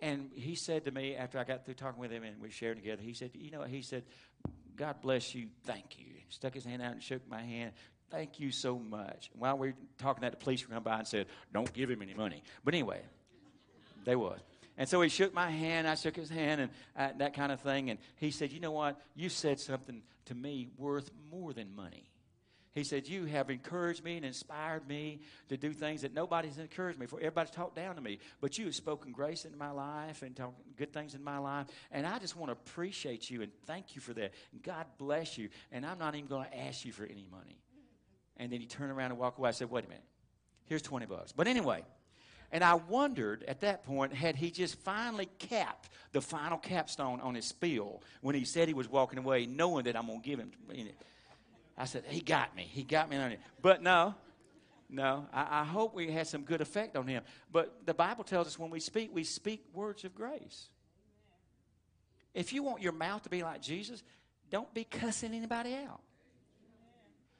And he said to me after I got through talking with him and we shared together, he said, You know, he said, God bless you. Thank you. He stuck his hand out and shook my hand. Thank you so much. While we were talking that, the police come by and said, Don't give him any money. But anyway, they was. And so he shook my hand, I shook his hand, and uh, that kind of thing. And he said, You know what? You said something to me worth more than money. He said, You have encouraged me and inspired me to do things that nobody's encouraged me for. Everybody's talked down to me. But you have spoken grace into my life and talked good things in my life. And I just want to appreciate you and thank you for that. God bless you. And I'm not even going to ask you for any money. And then he turned around and walked away. I said, Wait a minute. Here's 20 bucks. But anyway. And I wondered at that point, had he just finally capped the final capstone on his spiel when he said he was walking away, knowing that I'm going to give him. I said, he got me. He got me on it. But no, no. I, I hope we had some good effect on him. But the Bible tells us when we speak, we speak words of grace. If you want your mouth to be like Jesus, don't be cussing anybody out.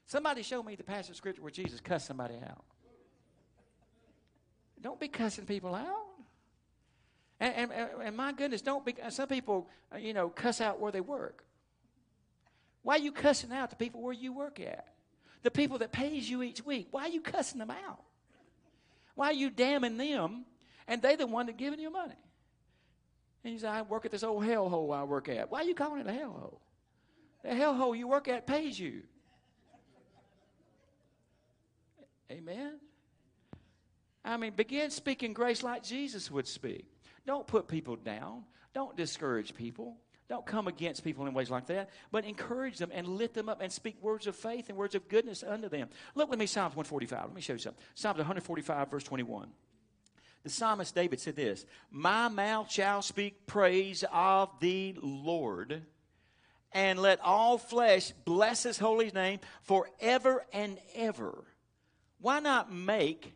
Somebody showed me the passage of scripture where Jesus cussed somebody out. Don't be cussing people out. And, and, and my goodness, don't be. Some people, uh, you know, cuss out where they work. Why are you cussing out the people where you work at? The people that pays you each week. Why are you cussing them out? Why are you damning them? And they the one that giving you money. And you say, I work at this old hellhole I work at. Why are you calling it a hellhole? The hellhole you work at pays you. Amen. I mean, begin speaking grace like Jesus would speak. Don't put people down. Don't discourage people. Don't come against people in ways like that, but encourage them and lift them up and speak words of faith and words of goodness unto them. Look with me, Psalms 145. Let me show you something. Psalms 145, verse 21. The psalmist David said this My mouth shall speak praise of the Lord, and let all flesh bless his holy name forever and ever. Why not make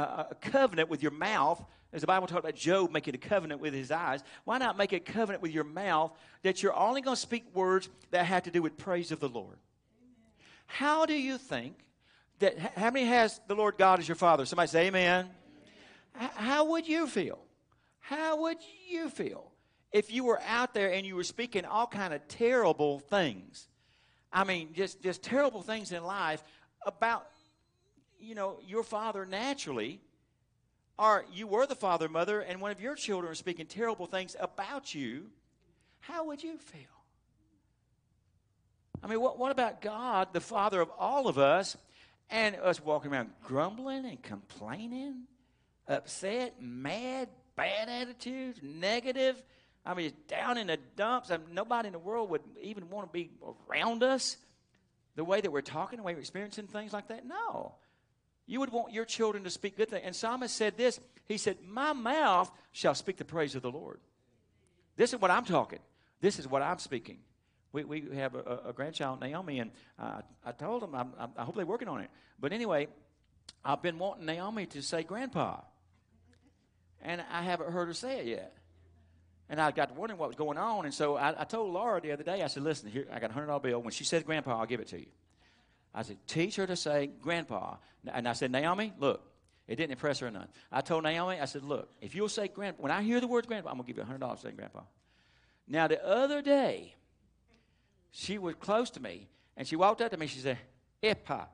a covenant with your mouth, as the Bible talked about Job making a covenant with his eyes, why not make a covenant with your mouth that you're only going to speak words that have to do with praise of the Lord? How do you think that, how many has the Lord God as your Father? Somebody say amen. How would you feel? How would you feel if you were out there and you were speaking all kind of terrible things, I mean, just, just terrible things in life about, you know, your father naturally, or you were the father, mother, and one of your children are speaking terrible things about you, how would you feel? I mean, what, what about God, the Father of all of us, and us walking around grumbling and complaining, upset, mad, bad attitudes, negative? I mean, down in the dumps. I mean, nobody in the world would even want to be around us the way that we're talking, the way we're experiencing things like that. No. You would want your children to speak good things. And Psalmist said this He said, My mouth shall speak the praise of the Lord. This is what I'm talking. This is what I'm speaking. We, we have a, a grandchild, Naomi, and uh, I told them, I'm, i hope they're working on it. But anyway, I've been wanting Naomi to say grandpa. And I haven't heard her say it yet. And I got wondering what was going on. And so I, I told Laura the other day, I said, listen, here, I got a $100 bill. When she says grandpa, I'll give it to you. I said, teach her to say grandpa. And I said, Naomi, look, it didn't impress her none. I told Naomi, I said, look, if you'll say grandpa, when I hear the words grandpa, I'm going to give you $100 saying grandpa. Now, the other day, she was close to me, and she walked up to me. She said, Epa.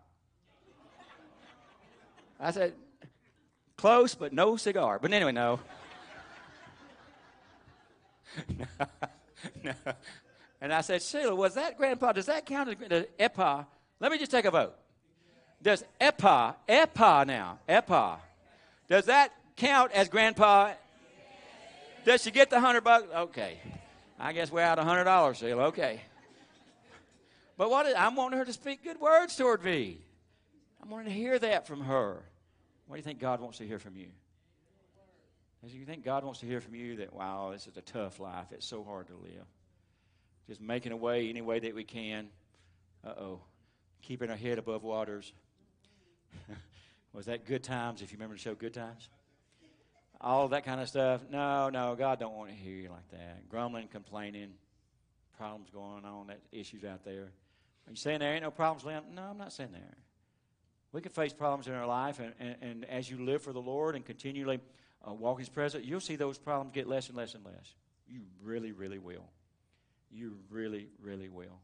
I said, close, but no cigar. But anyway, no. no, no. And I said, Sheila, was that grandpa? Does that count as epa? Let me just take a vote. Does epa, epa now, epa, does that count as grandpa? Does she get the hundred bucks? Okay. I guess we're out a hundred dollars, Sheila. Okay. But what is, I'm wanting her to speak good words toward me. I'm wanting to hear that from her. What do you think God wants to hear from you? Do you think God wants to hear from you that, wow, this is a tough life. It's so hard to live. Just making a way any way that we can. Uh oh. Keeping our head above waters. Was that good times, if you remember the show Good Times? All that kind of stuff. No, no, God don't want to hear you like that. Grumbling, complaining, problems going on, that issues out there. Are you saying there ain't no problems, Lynn? No, I'm not saying there. We can face problems in our life, and, and, and as you live for the Lord and continually uh, walk His presence, you'll see those problems get less and less and less. You really, really will. You really, really will.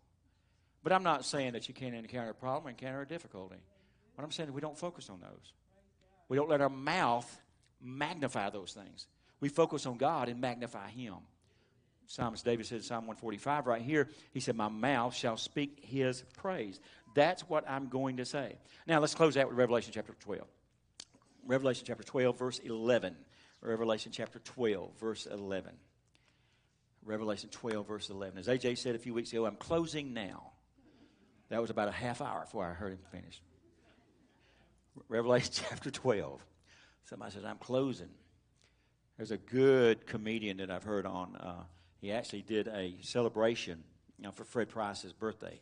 But I'm not saying that you can't encounter a problem, encounter a difficulty. What I'm saying is we don't focus on those. We don't let our mouth magnify those things. We focus on God and magnify Him. Psalmist David said in Psalm 145 right here, he said, My mouth shall speak his praise. That's what I'm going to say. Now let's close out with Revelation chapter 12. Revelation chapter 12, verse 11. Revelation chapter 12, verse 11. Revelation 12, verse 11. As AJ said a few weeks ago, I'm closing now. That was about a half hour before I heard him finish. Revelation chapter 12. Somebody says, I'm closing. There's a good comedian that I've heard on uh, he actually did a celebration you know, for Fred Price's birthday.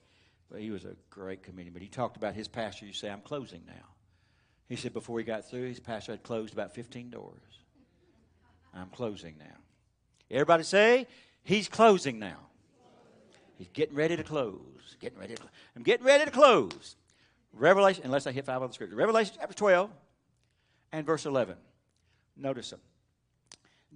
But he was a great comedian. But he talked about his pastor. You say, I'm closing now. He said before he got through, his pastor had closed about 15 doors. I'm closing now. Everybody say, He's closing now. He's getting ready to close. Getting ready to close. I'm getting ready to close. Revelation, unless I hit five other scriptures. Revelation chapter 12 and verse 11. Notice them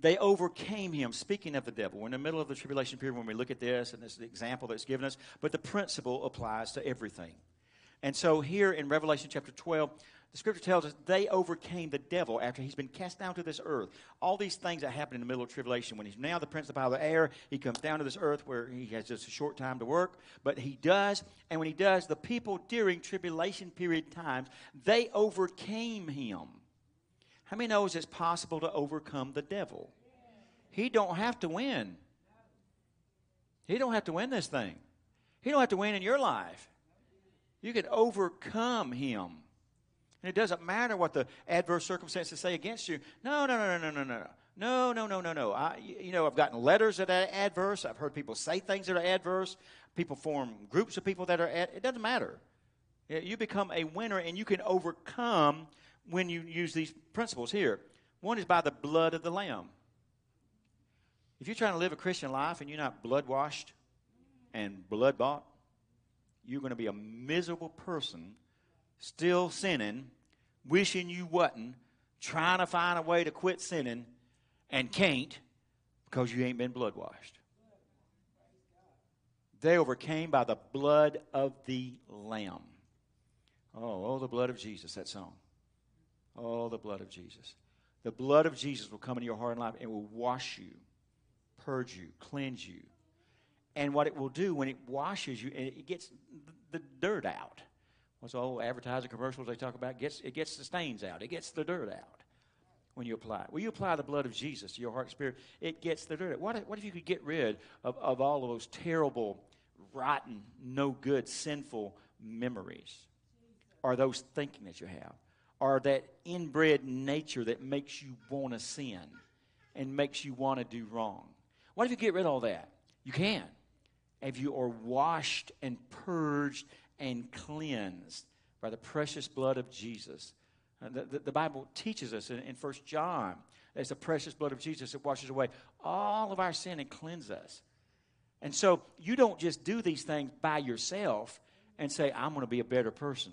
they overcame him. Speaking of the devil, we're in the middle of the tribulation period when we look at this, and this is the example that's given us, but the principle applies to everything. And so here in Revelation chapter 12, the scripture tells us they overcame the devil after he's been cast down to this earth. All these things that happen in the middle of tribulation, when he's now the prince of the power of the air, he comes down to this earth where he has just a short time to work, but he does. And when he does, the people during tribulation period times, they overcame him. How many knows it's possible to overcome the devil? He don't have to win. He don't have to win this thing. He don't have to win in your life. You can overcome him. And it doesn't matter what the adverse circumstances say against you. No, no, no, no, no, no, no. No, no, no, no, no. I, you know, I've gotten letters that are adverse. I've heard people say things that are adverse. People form groups of people that are. Ad, it doesn't matter. You become a winner, and you can overcome when you use these principles here. One is by the blood of the Lamb. If you're trying to live a Christian life and you're not blood washed and blood bought, you're going to be a miserable person, still sinning, wishing you wasn't, trying to find a way to quit sinning, and can't Because you ain't been blood washed. They overcame by the blood of the Lamb. Oh, oh, the blood of Jesus, that song. Oh, the blood of Jesus. The blood of Jesus will come into your heart and life and will wash you, purge you, cleanse you. And what it will do when it washes you, it gets the dirt out. What's all advertising commercials they talk about? It gets, it gets the stains out. It gets the dirt out when you apply it. When you apply the blood of Jesus to your heart spirit, it gets the dirt out. What if, what if you could get rid of, of all of those terrible, rotten, no good, sinful memories? Or those thinking that you have? Or that inbred nature that makes you want to sin and makes you want to do wrong? What if you get rid of all that? You can. If you are washed and purged and cleansed by the precious blood of Jesus. Uh, the, the, the, Bible teaches us in, in 1 John that it's the precious blood of Jesus that washes away all of our sin and cleanses us. And so you don't just do these things by yourself and say, I'm going to be a better person.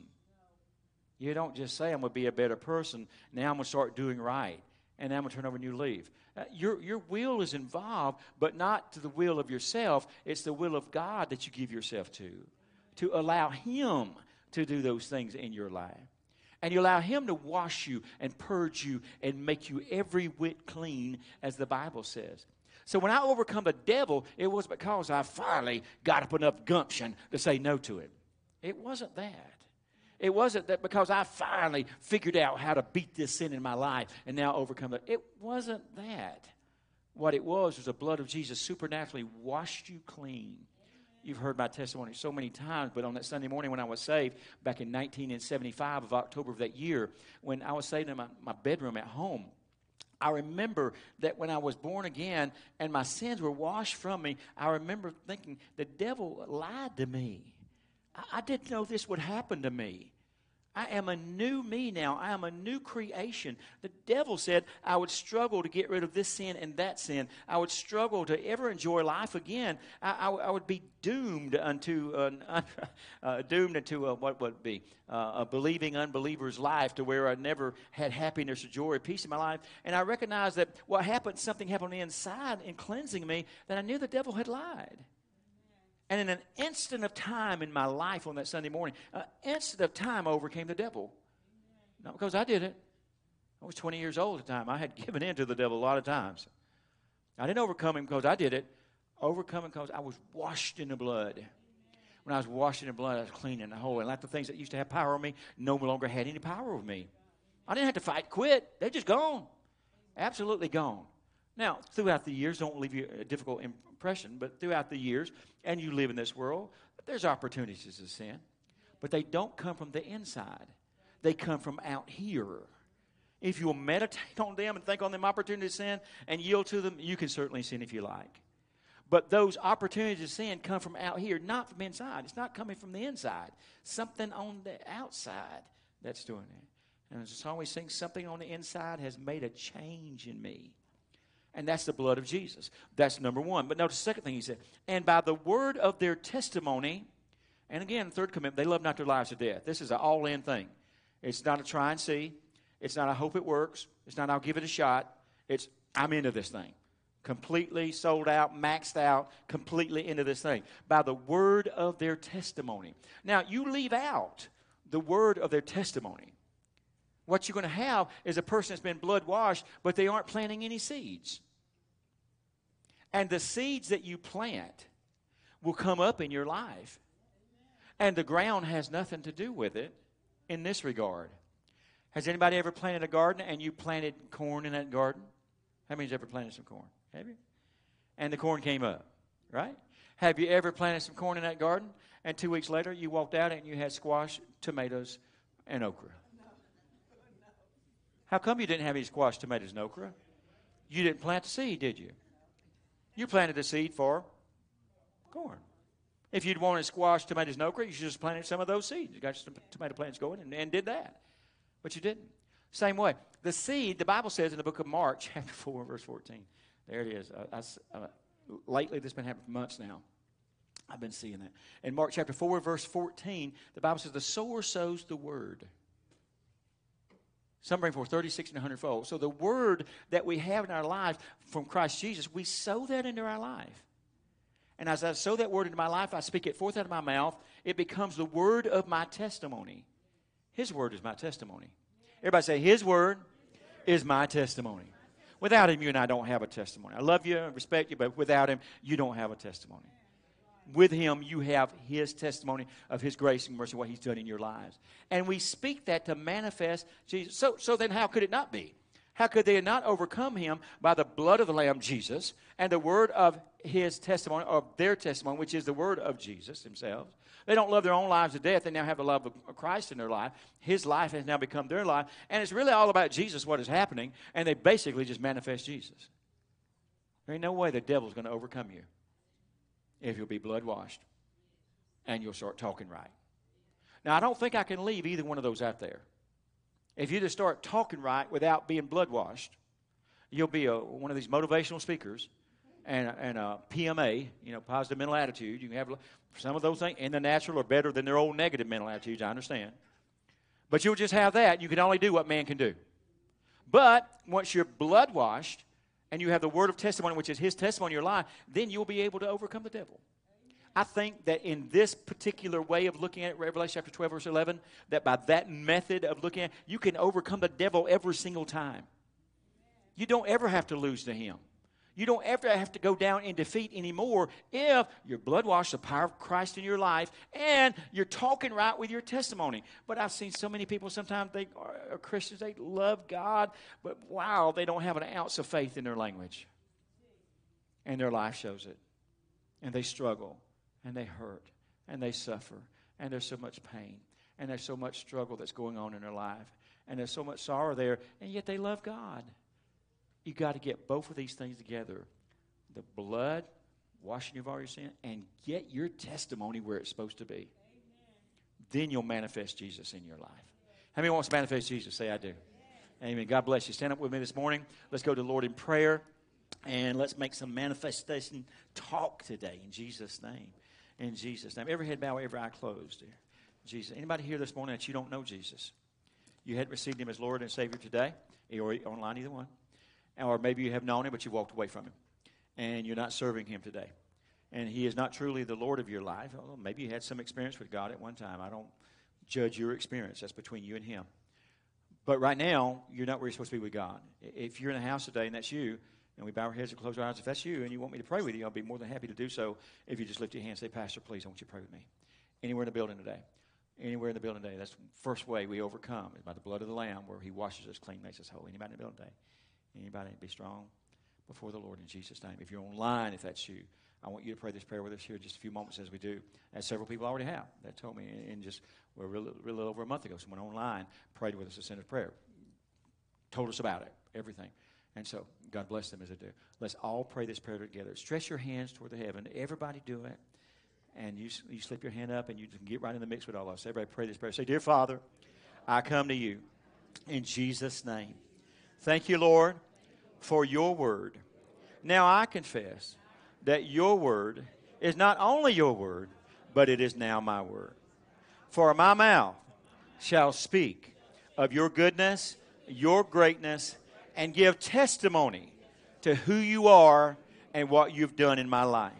You don't just say, I'm going to be a better person. Now I'm going to start doing right. And I'm going to turn over a new leaf. Uh, your, your will is involved, but not to the will of yourself. It's the will of God that you give yourself to to allow Him to do those things in your life. And you allow Him to wash you and purge you and make you every whit clean, as the Bible says. So when I overcome the devil, it was because I finally got up enough gumption to say no to it. It wasn't that. It wasn't that because I finally figured out how to beat this sin in my life and now overcome it. It wasn't that. What it was was the blood of Jesus supernaturally washed you clean You've heard my testimony so many times, but on that Sunday morning when I was saved back in 1975 of October of that year, when I was saved in my, my bedroom at home, I remember that when I was born again and my sins were washed from me, I remember thinking the devil lied to me. I, I didn't know this would happen to me. I am a new me now. I am a new creation. The devil said I would struggle to get rid of this sin and that sin. I would struggle to ever enjoy life again. I, I, I would be doomed unto uh, uh, doomed into a, what would be uh, a believing unbeliever's life, to where I never had happiness or joy or peace in my life. And I recognized that what happened, something happened on the inside in cleansing me, that I knew the devil had lied. And in an instant of time in my life on that Sunday morning, an instant of time overcame the devil. Not because I did it. I was 20 years old at the time. I had given in to the devil a lot of times. I didn't overcome him because I did it. Overcome because I was washed in the blood. When I was washed in the blood, I was clean and whole. And like the things that used to have power over me no longer had any power over me. I didn't have to fight, quit. They're just gone. Absolutely gone. Now, throughout the years, don't leave you a difficult impression, but throughout the years, and you live in this world, there's opportunities to sin. But they don't come from the inside, they come from out here. If you'll meditate on them and think on them opportunities to sin and yield to them, you can certainly sin if you like. But those opportunities to sin come from out here, not from inside. It's not coming from the inside. Something on the outside that's doing it. And as the song we sing, something on the inside has made a change in me and that's the blood of Jesus. That's number one. But notice the second thing he said, and by the word of their testimony, and again, third commitment, they love not their lives to death. This is an all in thing. It's not a try and see. It's not I hope it works. It's not I'll give it a shot. It's I'm into this thing. Completely sold out, maxed out, completely into this thing. By the word of their testimony. Now, you leave out the word of their testimony. What you're going to have is a person that's been blood washed, but they aren't planting any seeds. And the seeds that you plant will come up in your life. And the ground has nothing to do with it in this regard. Has anybody ever planted a garden and you planted corn in that garden? How many's ever planted some corn? Have you? And the corn came up, right? Have you ever planted some corn in that garden and two weeks later you walked out and you had squash, tomatoes, and okra? How come you didn't have any squash, tomatoes, and okra? You didn't plant the seed, did you? You planted the seed for corn. If you'd wanted squash, tomatoes, and okra, you should just planted some of those seeds. You got some tomato plants going and, and did that. But you didn't. Same way. The seed, the Bible says in the book of Mark, chapter 4, verse 14. There it is. I, I, lately, this has been happening for months now. I've been seeing that. In Mark chapter 4, verse 14, the Bible says, The sower sows the word. Some bring forth 30, 60, and 100 fold. So the word that we have in our life from Christ Jesus, we sow that into our life. And as I sow that word into my life, I speak it forth out of my mouth. It becomes the word of my testimony. His word is my testimony. Everybody say, His word is my testimony. Without Him, you and I don't have a testimony. I love you, and respect you, but without Him, you don't have a testimony with him, you have his testimony of his grace and mercy, what he's done in your lives. And we speak that to manifest Jesus. So, so then, how could it not be? How could they not overcome him by the blood of the Lamb, Jesus, and the word of his testimony, of their testimony, which is the word of Jesus himself? They don't love their own lives to death. They now have the love of Christ in their life. His life has now become their life. And it's really all about Jesus, what is happening. And they basically just manifest Jesus. There ain't no way the devil's going to overcome you if you'll be blood washed and you'll start talking right. Now, I don't think I can leave either one of those out there. If you just start talking right without being blood washed, you'll be a, one of these motivational speakers and, and a PMA, you know, positive mental attitude. You can have some of those things in the natural are better than their old negative mental attitudes, I understand. But you'll just have that. You can only do what man can do. But once you're blood washed, and you have the word of testimony, which is his testimony in your life, then you'll be able to overcome the devil. I think that in this particular way of looking at Revelation chapter 12, verse 11, that by that method of looking at you can overcome the devil every single time. You don't ever have to lose to him. You don't ever have to go down in defeat anymore if you're blood washed, the power of Christ in your life, and you're talking right with your testimony. But I've seen so many people, sometimes they are Christians, they love God, but wow, they don't have an ounce of faith in their language. And their life shows it. And they struggle, and they hurt, and they suffer, and there's so much pain, and there's so much struggle that's going on in their life, and there's so much sorrow there, and yet they love God you got to get both of these things together the blood, washing of all your sin, and get your testimony where it's supposed to be. Amen. Then you'll manifest Jesus in your life. How many wants to manifest Jesus? Say, I do. Amen. Amen. God bless you. Stand up with me this morning. Let's go to the Lord in prayer, and let's make some manifestation talk today in Jesus' name. In Jesus' name. Every head bow, every eye closed. Jesus. Anybody here this morning that you don't know Jesus? You hadn't received him as Lord and Savior today, or online, either one. Or maybe you have known him, but you've walked away from him. And you're not serving him today. And he is not truly the Lord of your life. Maybe you had some experience with God at one time. I don't judge your experience. That's between you and him. But right now, you're not where you're supposed to be with God. If you're in a house today and that's you, and we bow our heads and close our eyes, if that's you and you want me to pray with you, I'll be more than happy to do so if you just lift your hand and say, Pastor, please, I want you to pray with me. Anywhere in the building today. Anywhere in the building today. That's the first way we overcome is by the blood of the Lamb where he washes us clean, makes us whole. Anybody in the building today? Anybody be strong before the Lord in Jesus' name. If you're online, if that's you, I want you to pray this prayer with us here just a few moments as we do, as several people already have. That told me in just well, really over a month ago, someone online prayed with us a sinner's prayer, told us about it, everything. And so God bless them as they do. Let's all pray this prayer together. Stretch your hands toward the heaven. Everybody do it. And you, you slip your hand up and you can get right in the mix with all of us. Everybody pray this prayer. Say, Dear Father, I come to you in Jesus' name. Thank you, Lord, for your word. Now I confess that your word is not only your word, but it is now my word. For my mouth shall speak of your goodness, your greatness, and give testimony to who you are and what you've done in my life.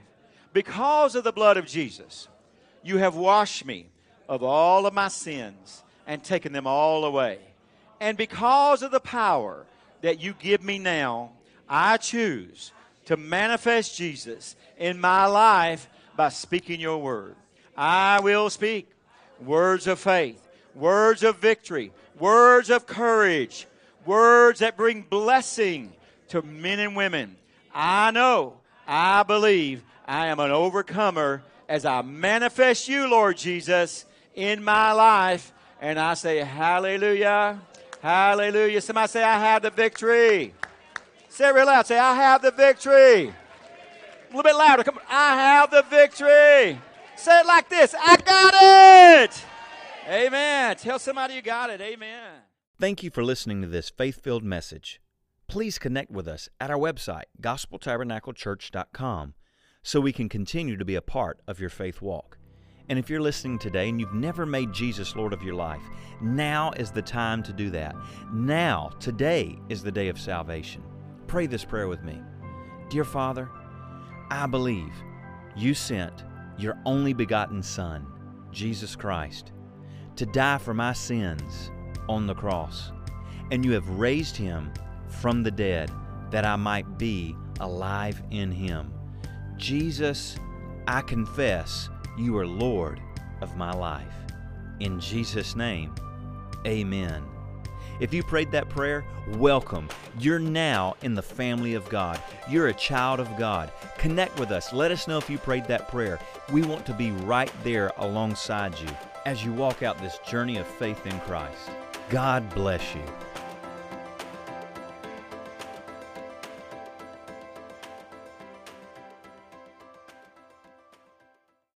Because of the blood of Jesus, you have washed me of all of my sins and taken them all away. And because of the power that you give me now, I choose to manifest Jesus in my life by speaking your word. I will speak words of faith, words of victory, words of courage, words that bring blessing to men and women. I know, I believe I am an overcomer as I manifest you, Lord Jesus, in my life. And I say, Hallelujah, Hallelujah. Somebody say, I have the victory. Say it real loud. Say, I have the victory. A little bit louder. Come on. I have the victory. Say it like this I got it. Amen. Tell somebody you got it. Amen. Thank you for listening to this faith filled message. Please connect with us at our website, gospeltabernaclechurch.com, so we can continue to be a part of your faith walk. And if you're listening today and you've never made Jesus Lord of your life, now is the time to do that. Now, today is the day of salvation. Pray this prayer with me. Dear Father, I believe you sent your only begotten Son, Jesus Christ, to die for my sins on the cross, and you have raised him from the dead that I might be alive in him. Jesus, I confess you are Lord of my life. In Jesus' name, amen. If you prayed that prayer, welcome. You're now in the family of God. You're a child of God. Connect with us. Let us know if you prayed that prayer. We want to be right there alongside you as you walk out this journey of faith in Christ. God bless you.